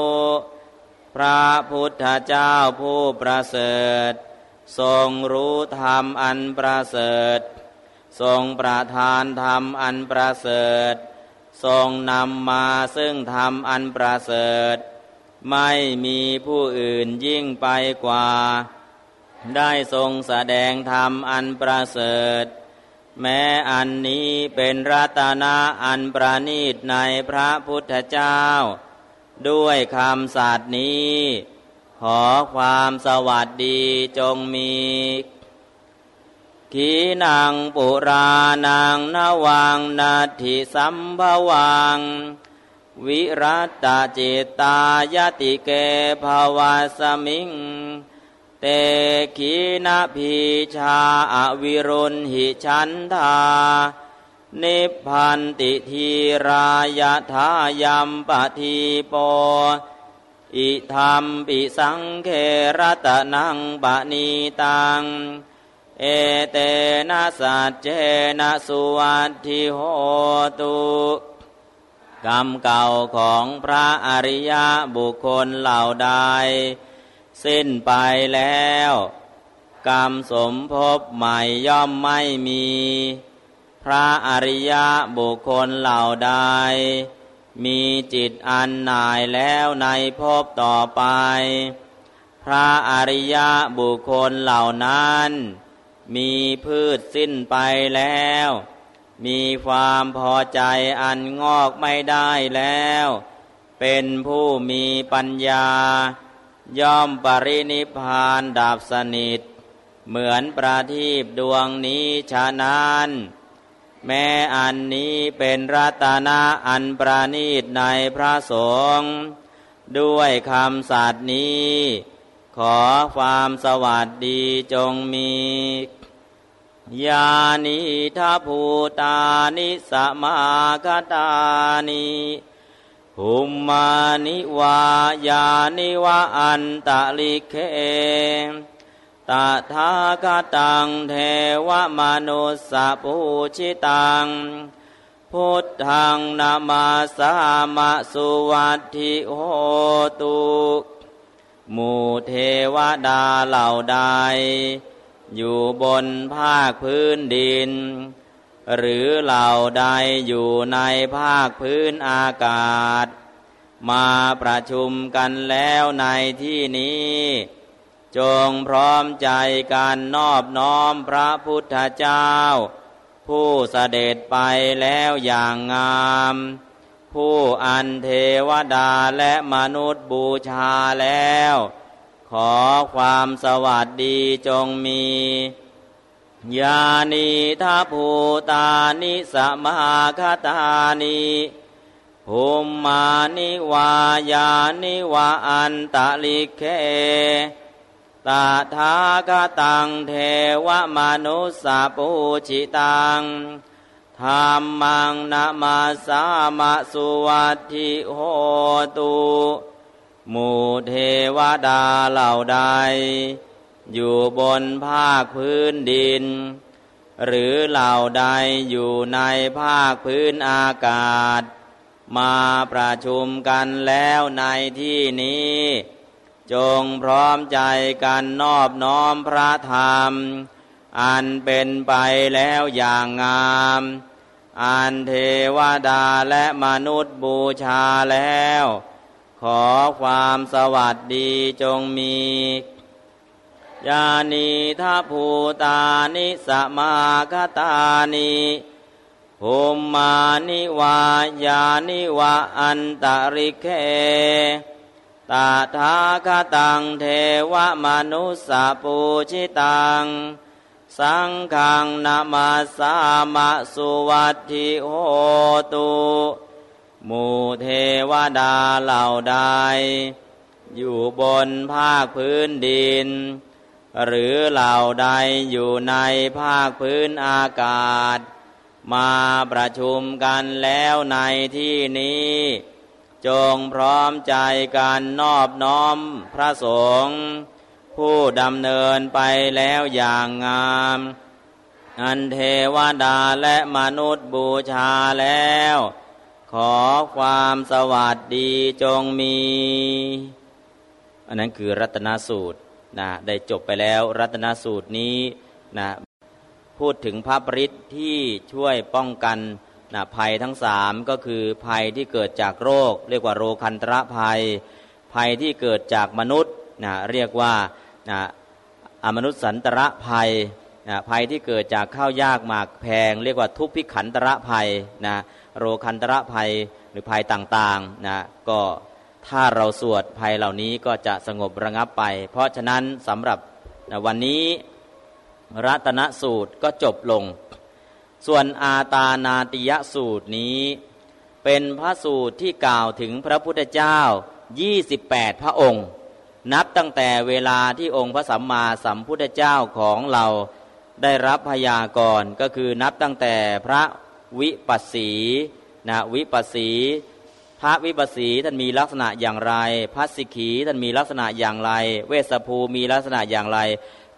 พระพุทธเจ้าผู้ประเสริฐ ทรงรู้ธรรมอันประเสริฐ ทรงประทานธรรมอันประเสริฐ ทรงนำมาซึ่งธรรมอันประเสริฐ ไม่มีผู้อื่นยิ่งไปกว่า ได้ทรงแสดงธรรมอันประเสริฐ แม้อันนี้เป็นรัตนะอันประณีตในพระพุทธเจ้า ด้วยคำสัตย์นี้ ขอความสวัสดีจงมีขีนางปุรานังนวังนาทิสัมภวัง วิรัตจิตายติเกภวาสมิง เตขีนาพีชาอวิรุณหิชันธา นิพพันติทีรายทายัมปทีโป อิธรรมปิสังเครตนังปณีตัง เอเตนะสัจเจนะสุวัตถิโหตุกรรมเก่าของพระอริยบุคคลเหล่าใด สิ้นไปแล้ว กรรมสมภพใหม่ย่อมไม่มี พระอริยบุคคลเหล่าใด มีจิตอันหน่ายแล้วในภพต่อไป พระอริยบุคคลเหล่านั้น มีพืชสิ้นไปแล้ว มีความพอใจอันงอกไม่ได้แล้ว เป็นผู้มีปัญญา ย่อมปรินิพานดับสนิท เหมือนประทีปดวงนี้ฉะนั้นแม้อันนี้เป็นรัตนะอันประณีตในพระสงฆ์ด้วยคำสัตย์นี้ ขอความสวัสดีจงมียานิทัภูตานิสมาคตานิ ภูมมานิวายานิวะอันตะลิเคตถาคตังเทวมนุสสะปูชิตัง พุทธังนามาสามะสุวัตถิโหตุหมู่เทวดาเหล่าใด อยู่บนภาคพื้นดิน หรือเหล่าใดอยู่ในภาคพื้นอากาศ มาประชุมกันแล้วในที่นี้ จงพร้อมใจกันนอบน้อมพระพุทธเจ้า ผู้เสด็จไปแล้วอย่างงาม ผู้อันเทวดาและมนุษย์บูชาแล้ว ขอความสวัสดีจงมี ยานิทัภูตานิสมาคตานิภูมมานิวายานิวาอันตะลิเคตาทากตังเทวมนุสสปูชิตังธรรมังนามาสามะสุวัติโหตุ หมู่เทวดาเหล่าใด อยู่บนภาคพื้นดิน หรือเหล่าใดอยู่ในภาคพื้นอากาศ มาประชุมกันแล้วในที่นี้ จงพร้อมใจกันนอบน้อมพระธรรม อันเป็นไปแล้วอย่างงามอันเทวดาและมนุษย์บูชาแล้ว ขอความสวัสดีจงมี ยานีทัภูตานิสมาคตานิภูมานิวายานิวะอันตริเคตาทาคตังเทวมนุสสปูชิตัง สังฆังนามาสามะสุวัตถิโหตุหมู่เทวดาเหล่าใด อยู่บนภาคพื้นดิน หรือเหล่าใดอยู่ในภาคพื้นอากาศ มาประชุมกันแล้วในที่นี้ จงพร้อมใจกันนอบน้อมพระสงฆ์ผู้ดำเนินไปแล้วอย่างงาม อันเทวดาและมนุษย์บูชาแล้ว ขอความสวัสดีจงมี อันนั้นคือรัตนสูตร นะได้จบไปแล้วรัตนสูตรนี้นะพูดถึงพระปริศที่ช่วยป้องกันนะภัยทั้งสามก็คือภัยที่เกิดจากโรค เรียกว่าโรคันตรภัย ภัยที่เกิดจากมนุษย์นะเรียกว่านะอมนุษย์สันตระภัยนะภัยที่เกิดจากข้าวยากหมากแพง เรียกว่าทุพพิขันตรภัยนะโรคันตรภัยหรือภัยต่างๆนะก็ ถ้าเราสวดภัยเหล่านี้ก็จะสงบระงับไป เพราะฉะนั้นสำหรับวันนี้รัตนสูตรก็จบลง ส่วนอาตานาติยสูตรนี้ เป็นพระสูตรที่กล่าวถึงพระพุทธเจ้า 28 พระองค์ นับตั้งแต่เวลาที่องค์พระสัมมาสัมพุทธเจ้าของเราได้รับพยากรณ์ก็คือนับตั้งแต่พระวิปัสสีนะวิปัสสี พระวิปัสสีท่านมีลักษณะอย่างไรพระสิกีท่านมีลักษณะอย่างไร เวสภูมีลักษณะอย่างไร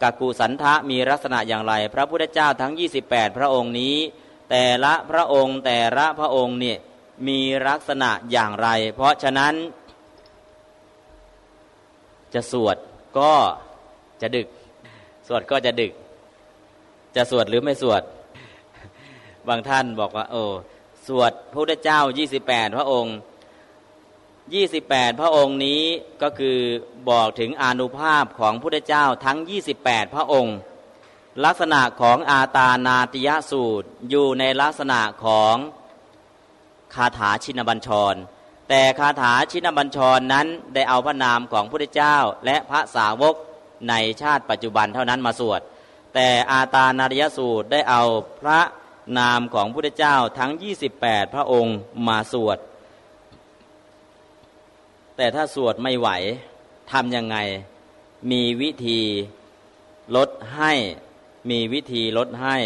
กักุสันทะมีลักษณะอย่างไร พระพุทธเจ้าทั้ง 28 พระองค์นี้ แต่ละพระองค์แต่ละพระองค์เนี่ยมีลักษณะอย่างไร เพราะฉะนั้น จะสวดก็จะดึก สวดก็จะดึก จะสวดหรือไม่สวด บางท่านบอกว่า โอ้สวดพระพุทธเจ้า 28 พระองค์ 28 พระองค์นี้ก็คือบอกถึงอนุภาพของพุทธเจ้าทั้ง 28 พระองค์ ลักษณะของอาตานาติยสูตรอยู่ในลักษณะของคาถาชินบัญชร แต่คาถาชินบัญชรนั้นได้เอาพระนามของพุทธเจ้าและพระสาวกในชาติปัจจุบันเท่านั้นมาสวด แต่อาตานาติยสูตรได้เอาพระนามของพุทธเจ้าทั้ง 28 พระองค์มาสวด แต่ถ้าสวดไม่ไหวทำยังไง มีวิธีลดให้ มีวิธีลดให้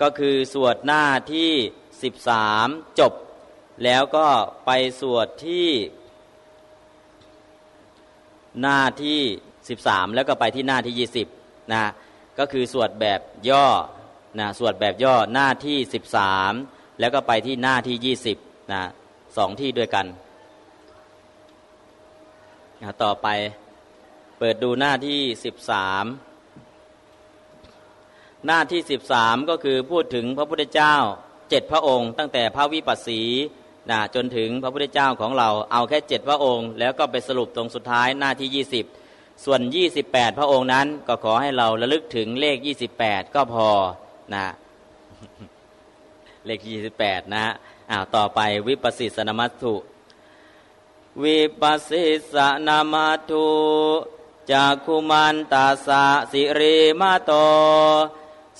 ก็คือสวดหน้าที่สิบสามจบ แล้วก็ไปสวดที่ หน้าที่สิบสามแล้วก็ไปที่หน้าที่ยี่สิบนะก็คือสวดแบบย่อนะสวดแบบย่อหน้าที่สิบสามแล้วก็ไปที่หน้าที่ยี่สิบนะสองที่ด้วยกัน ต่อไปเปิดดูหน้าที่สิบสามหน้าที่สิบสามก็คือพูดถึงพระพุทธเจ้าเจ็ดพระองค์ ตั้งแต่พระวิปัสสีนะจนถึงพระพุทธเจ้าของเราเอาแค่เจ็ดพระองค์ แล้วก็ไปสรุปตรงสุดท้ายหน้าที่ยี่สิบส่วนยี่สิบแปดพระองค์นั้นก็ขอให้เราระลึกถึงเลขยี่สิบแปดก็พอนะเลขยี่สิบแปดนะอ้าวต่อไปวิปัสสิสนมัตถุ วิปัสสิสนามาตุจากคุมันตาสะสิริมาโต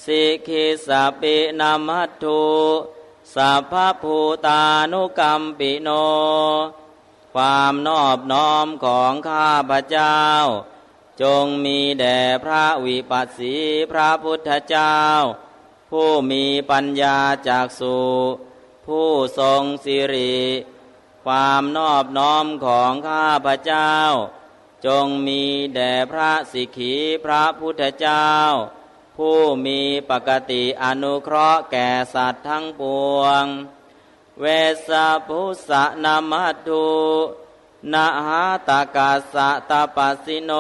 สิกิสปินามัตุสัพพภูตานุกรรมปิโน ความนอบน้อมของข้าพเจ้า จงมีแด่พระวิปัสสีพระพุทธเจ้า ผู้มีปัญญาจากสุผู้ทรงสิริ ความนอบน้อมของข้าพระเจ้า จงมีแด่พระสิกขีพระพุทธเจ้า ผู้มีปกติอนุเคราะห์แก่สัตว์ทั้งปวง เวสพุสะนามัตุนาหาตากาสะตาปัสสิโน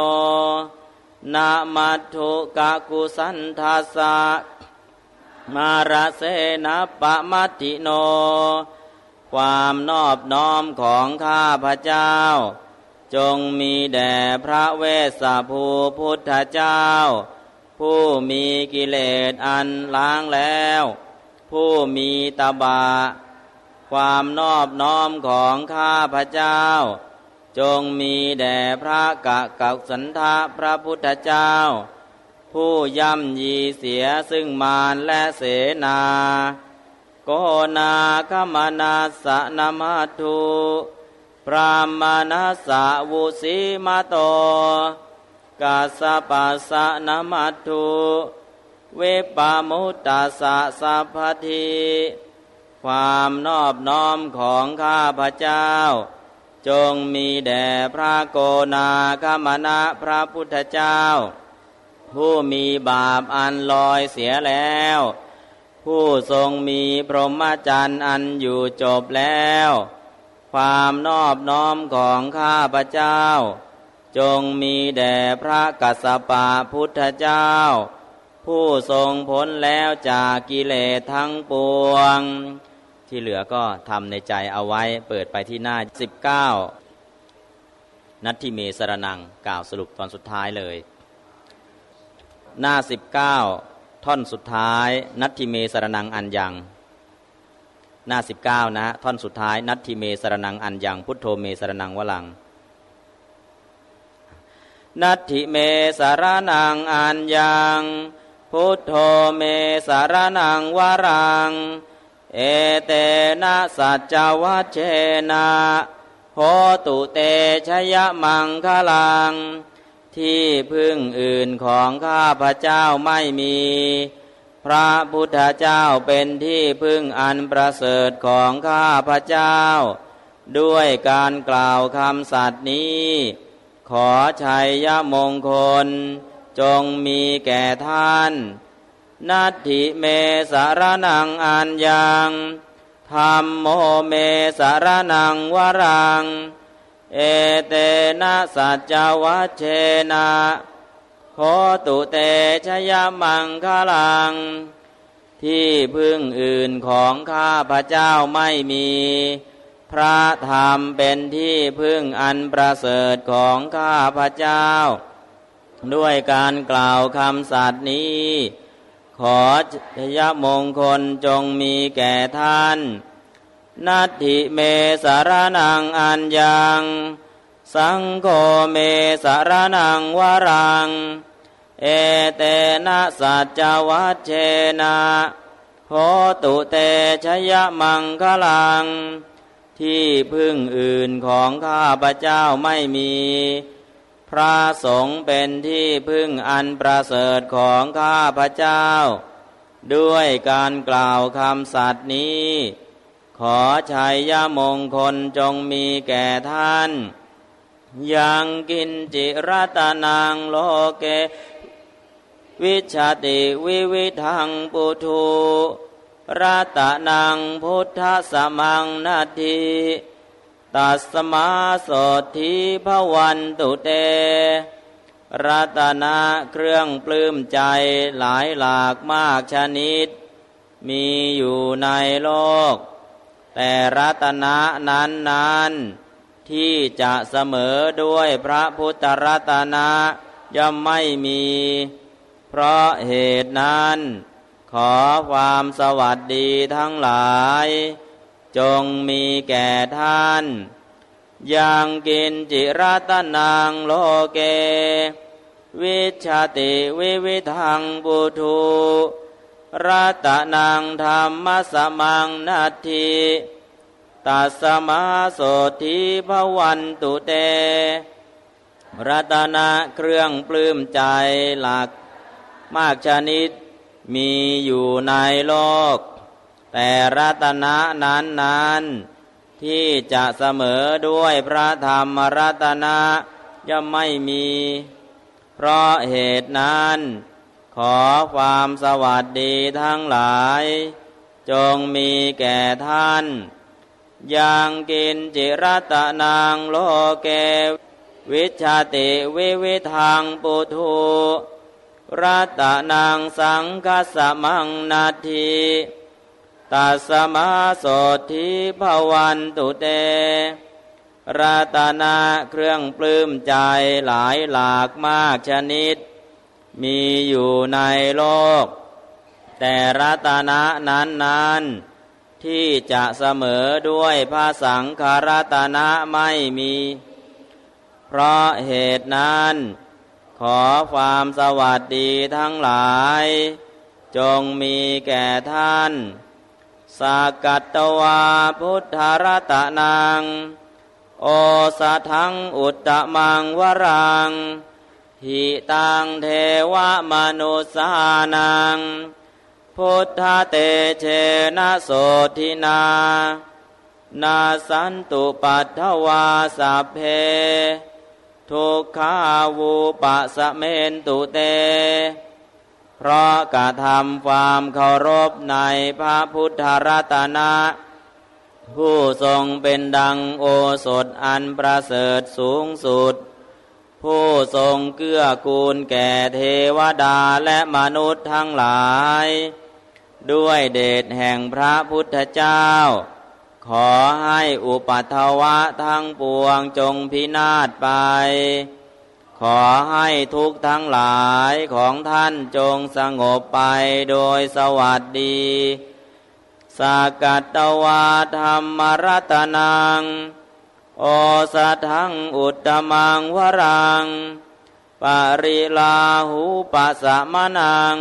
นามัตุกะกุสันทาสะมาราเสนปะมัติโน ความนอบน้อมของข้าพระเจ้า จงมีแด่พระเวสสภูพุทธเจ้า ผู้มีกิเลสอันล้างแล้ว ผู้มีตบะความนอบน้อมของข้าพระเจ้า จงมีแด่พระกะกัสันทะพระพุทธเจ้า ผู้ย่ำยีเสียซึ่งมารและเสนา โกนาคมนาสนามาทุพรามนาสาวุสีมาโตกาสปัสสนามาทุเวปามุตตาสะสัพพทีความนอบน้อมของข้าพระเจ้า จงมีแด่พระโกนาคมณะพระพุทธเจ้า ผู้มีบาปอันลอยเสียแล้ว ผู้ทรงมีพรหมจรรย์อันอยู่จบแล้ว ความนอบน้อมของข้าพระเจ้า จงมีแด่พระกัสสปะพุทธเจ้า ผู้ทรงพ้นแล้วจากกิเลสทั้งปวง ที่เหลือก็ทำในใจเอาไว้เปิดไปที่หน้า 19 นัทที่เมสรนังกล่าวสรุปตอนสุดท้ายเลย หน้าสิบเก้า ท่อนสุดท้าย นัตทิเมสรนังอันยังหน้าสิบเก้านะท่อนสุดท้าย นัตทิเมสรนังอันยังพุทโธเมสรนังวลังนัตถิเมสารนังอันยังพุทโธเมสารนังวรัง เอเตนะสัจวัชเชนะโหตุเตชยมังคลัง ที่พึ่งอื่นของข้าพระเจ้าไม่มี พระพุทธเจ้าเป็นที่พึ่งอันประเสริฐของข้าพระเจ้า ด้วยการกล่าวคำสัตย์นี้ ขอชัยยมงคล จงมีแก่ท่านนัตถิเมสารนังอันยังธรรมโมเมสารนังวรัง เอเตนะสัจจวัชเชนะโหตุเตชยมังคลัง ที่พึ่งอื่นของข้าพระเจ้าไม่มี พระธรรมเป็นที่พึ่งอันประเสริฐของข้าพระเจ้า ด้วยการกล่าวคำสัตย์นี้ ขอชยมงคลจงมีแก่ท่าน นัตถิเมสารนังอัญญัง สังโฆเมสารนังวรัง เอเตนะสัจวัชเชนะโหตุเตชยมังคลัง ที่พึ่งอื่นของข้าพระเจ้าไม่มี พระสงฆ์เป็นที่พึ่งอันประเสริฐของข้าพระเจ้า ด้วยการกล่าวคำสัตย์นี้ ขอชัยยมงคลจงมีแก่ท่าน ยังกินจิรัตนางโลเก วิชาติวิวิทังปุถุรัตนังพุทธสมังนาทีตัสมาสดทีพวันตุเต รัตนาเครื่องปลื้มใจหลายหลากมากชนิด มีอยู่ในโลก แต่รัตนะนั้นนั้นที่จะเสมอด้วยพระพุทธรัตนะย่อมไม่มี เพราะเหตุนั้น ขอความสวัสดีทั้งหลาย จงมีแก่ท่านยังกินจิรัตนังโลเก วิชติวิวิทังบุทุ รัตนังธรรมสมังนาทีตัสมาโสทีพวันตุเต รัตนะเครื่องปลื้มใจหลัก มากชนิดมีอยู่ในโลก แต่รัตนะนั้นนั้นที่จะเสมอด้วยพระธรรมรัตนะจะไม่มี เพราะเหตุนั้น ขอความสวัสดีทั้งหลาย จงมีแก่ท่าน ยังกินจิรตนางโลเก วิชาติวิวิทังปุถุรัตนางสังคสมังนาทีตัสมาโสทิภวันตุเตรัตนาเครื่องปลื้มใจหลายหลากมากชนิด มีอยู่ในโลก แต่รัตนะนั้นนั้นที่จะเสมอด้วยพระสังฆรัตนะไม่มี เพราะเหตุนั้น ขอความสวัสดีทั้งหลาย จงมีแก่ท่านสากัตตวาพุทธรัตนังโอสะทังอุตตมังวรัง หิตังเทวมนุสานัง พุทธเตเชนะโสทินา นาสันตุปัทถวาสัพเพ ทุกขาวูปะสะเมนตุเต เพราะกระทำความเคารพในพระพุทธรัตนะผู้ทรงเป็นดังโอสถอันประเสริฐสูงสุด ผู้ทรงเกื้อกูลแก่เทวดาและมนุษย์ทั้งหลาย ด้วยเดชแห่งพระพุทธเจ้า ขอให้อุปัทวะทั้งปวงจงพินาศไป ขอให้ทุกทั้งหลายของท่านจงสงบไปโดยสวัสดี สากัตวาธรรมรัตนัง โอสัทังอุตตมังวรังปริลาหูปัสมะนัง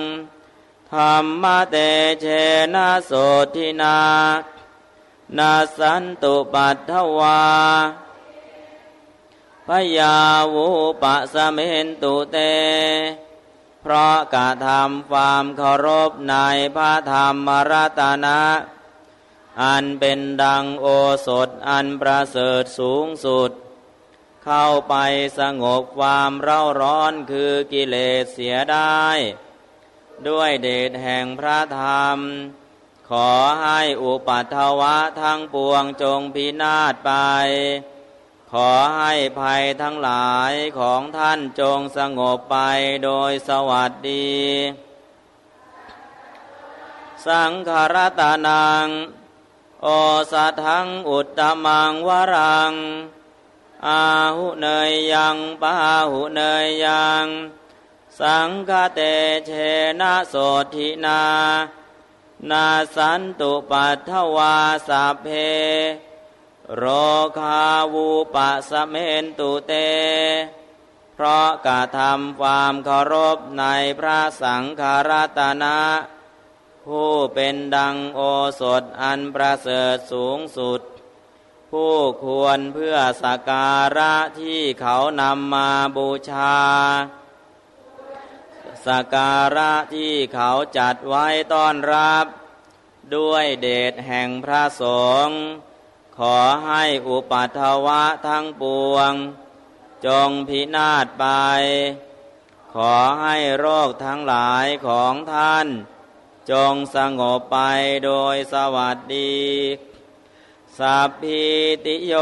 ธรรมเตเชนะโสทินานาสันตุปัตถวาพยาวุปะสเมนตุเต เพราะกระทำความเคารพในพระธรรมรัตนะ อันเป็นดังโอสถอันประเสริฐสูงสุด เข้าไปสงบความเร่าร้อนคือกิเลสเสียได้ ด้วยเดชแห่งพระธรรม ขอให้อุปัตวะทั้งปวงจงพินาศไป ขอให้ภัยทั้งหลายของท่านจงสงบไปโดยสวัสดี สังขารตานัง โอสัทังอุตตมังวรัง อาหุเนยยังปาหุเนยยัง สังฆเตเชนะโสทินา นาสันตุปัทถวาสัพเพ โรคาวูปะสเมนตุเต เพราะกระทำความเคารพในพระสังฆรัตนะ ผู้เป็นดังโอสถอันประเสริฐสูงสุด ผู้ควรเพื่อสัการะที่เขานำมาบูชาสัการะที่เขาจัดไว้ต้อนรับ ด้วยเดชแห่งพระสงฆ์ขอให้อุปัทวะทั้งปวง จงพินาศไป ขอให้โรคทั้งหลายของท่าน จงสงบไปโดยสวัสดีสัพพิติโย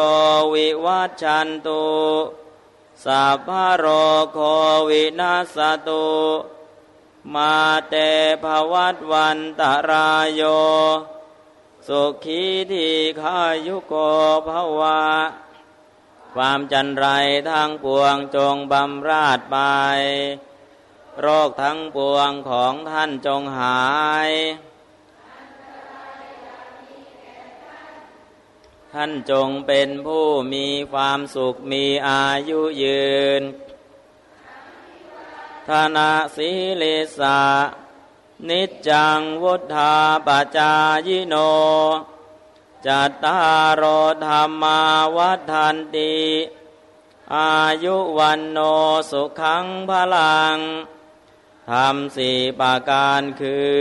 วิวัชชันตุสัพพโรโควินาสตุมาเตภวัตวันตรายโย สุขีทีขายุโกภวะ ความจันไรทั้งปวงจงบำราดไป โรคทั้งปวงของท่านจงหาย ท่านจงเป็นผู้มีความสุขมีอายุยืน ธนาสีลิสานิจจังวุฒาปจายโน จัตตารโอธรรมาวัฏันติอายุวันโนสุขังพลัง ทำสี่ประการคือ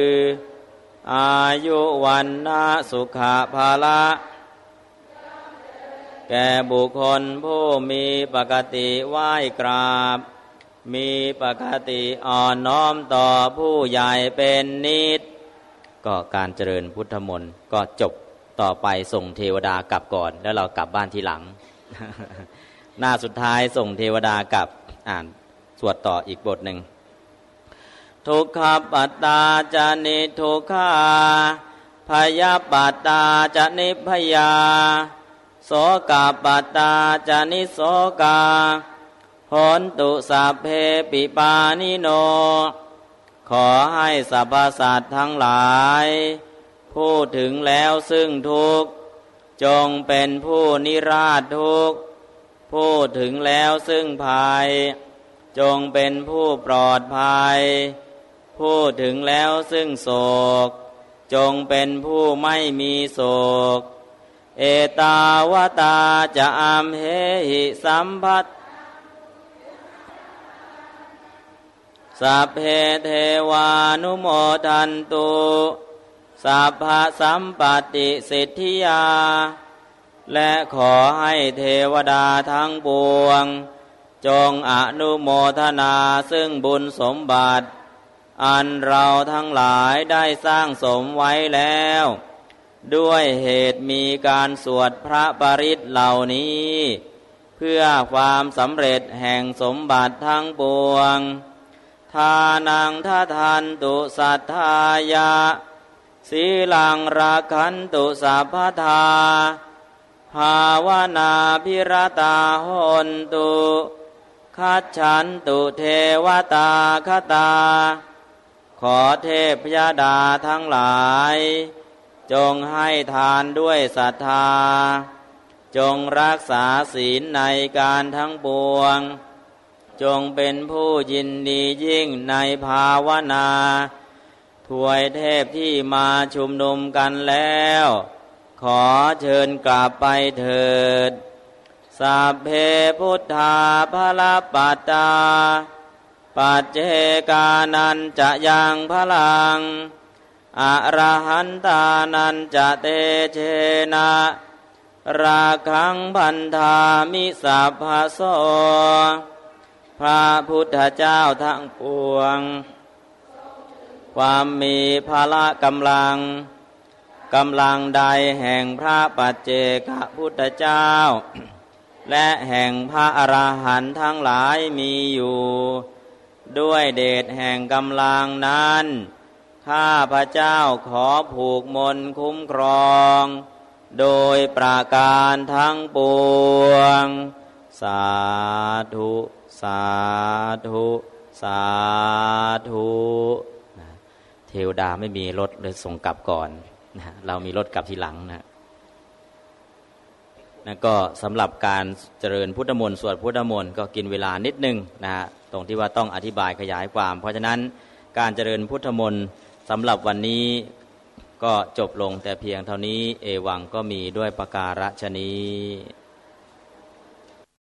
อายุวันนาสุขภาละ แก่บุคคลผู้มีปกติไหว้กราบ มีปกติอ่อนน้อมต่อผู้ใหญ่เป็นนิด ก็การเจริญพุทธมนต์ก็จบต่อไปส่งเทวดากลับก่อน แล้วเรากลับบ้านทีหลัง หน้าสุดท้ายส่งเทวดากลับอ่านสวดต่ออีกบทหนึ่ง ทุกขปัตตาจานิทุกขาพยาปัตตาจานิพยา โสกาปัตตาจานิโสกาหนตุสัพเพปิปานิโน ขอให้สรรพสัตว์ทั้งหลาย พูดถึงแล้วซึ่งทุกจงเป็นผู้นิราชทุกพูดถึงแล้วซึ่งภัย จงเป็นผู้ปลอดภัย พูดถึงแล้วซึ่งโศก จงเป็นผู้ไม่มีโศก เอตาวตาจะอามเหหิสัมพัทสัพเพเทวานุโมทันตุสัพพสัมปติสิทธิยา และขอให้เทวดาทั้งปวง จงอนุโมทนาซึ่งบุญสมบัติ อันเราทั้งหลายได้สร้างสมไว้แล้ว ด้วยเหตุมีการสวดพระปริตเหล่านี้ เพื่อความสำเร็จแห่งสมบัติทั้งปวง ทานังททันตุสัทธายะสีลังราคันตุสัพพทา ภาวนาพิรตาหนตุคัจฉันตุเทวตาคตา ขอเทพพยดาทั้งหลาย จงให้ทานด้วยศรัทธา จงรักษาศีลในการทั้งปวง จงเป็นผู้ยินดียิ่งในภาวนาถวยเทพที่มาชุมนุมกันแล้ว ขอเชิญกลับไปเถิดสัพเพพุทธาภลปัตตา ปัจเจกานันจะยังพลังอรหันตานันจะเตเชนะ ราคังพันธามิสัพพโสพระพุทธเจ้าทั้งปวง ความมีภาละกำลังกำลังใดแห่งพระปัจเจกพุทธเจ้า และแห่งพระอรหันต์ทั้งหลายมีอยู่ ด้วยเดชแห่งกำลังนั้น ข้าพระเจ้าขอผูกมนคุ้มครอง โดยประการทั้งปวง สาธุ สาธุ สาธุเทวดาไม่มีรถเลยส่งกลับก่อนนะเรามีรถกลับทีหลังนะนะก็สำหรับการเจริญพุทธมนต์สวดพุทธมนต์ก็กินเวลานิดนึงนะฮะ รงที่ว่าต้องอธิบายขยายความ เพราะฉะนั้นการเจริญพุทธมนต์สำหรับวันนี้ก็จบลงแต่เพียงเท่านี้เอวังก็มีด้วยประการฉนี้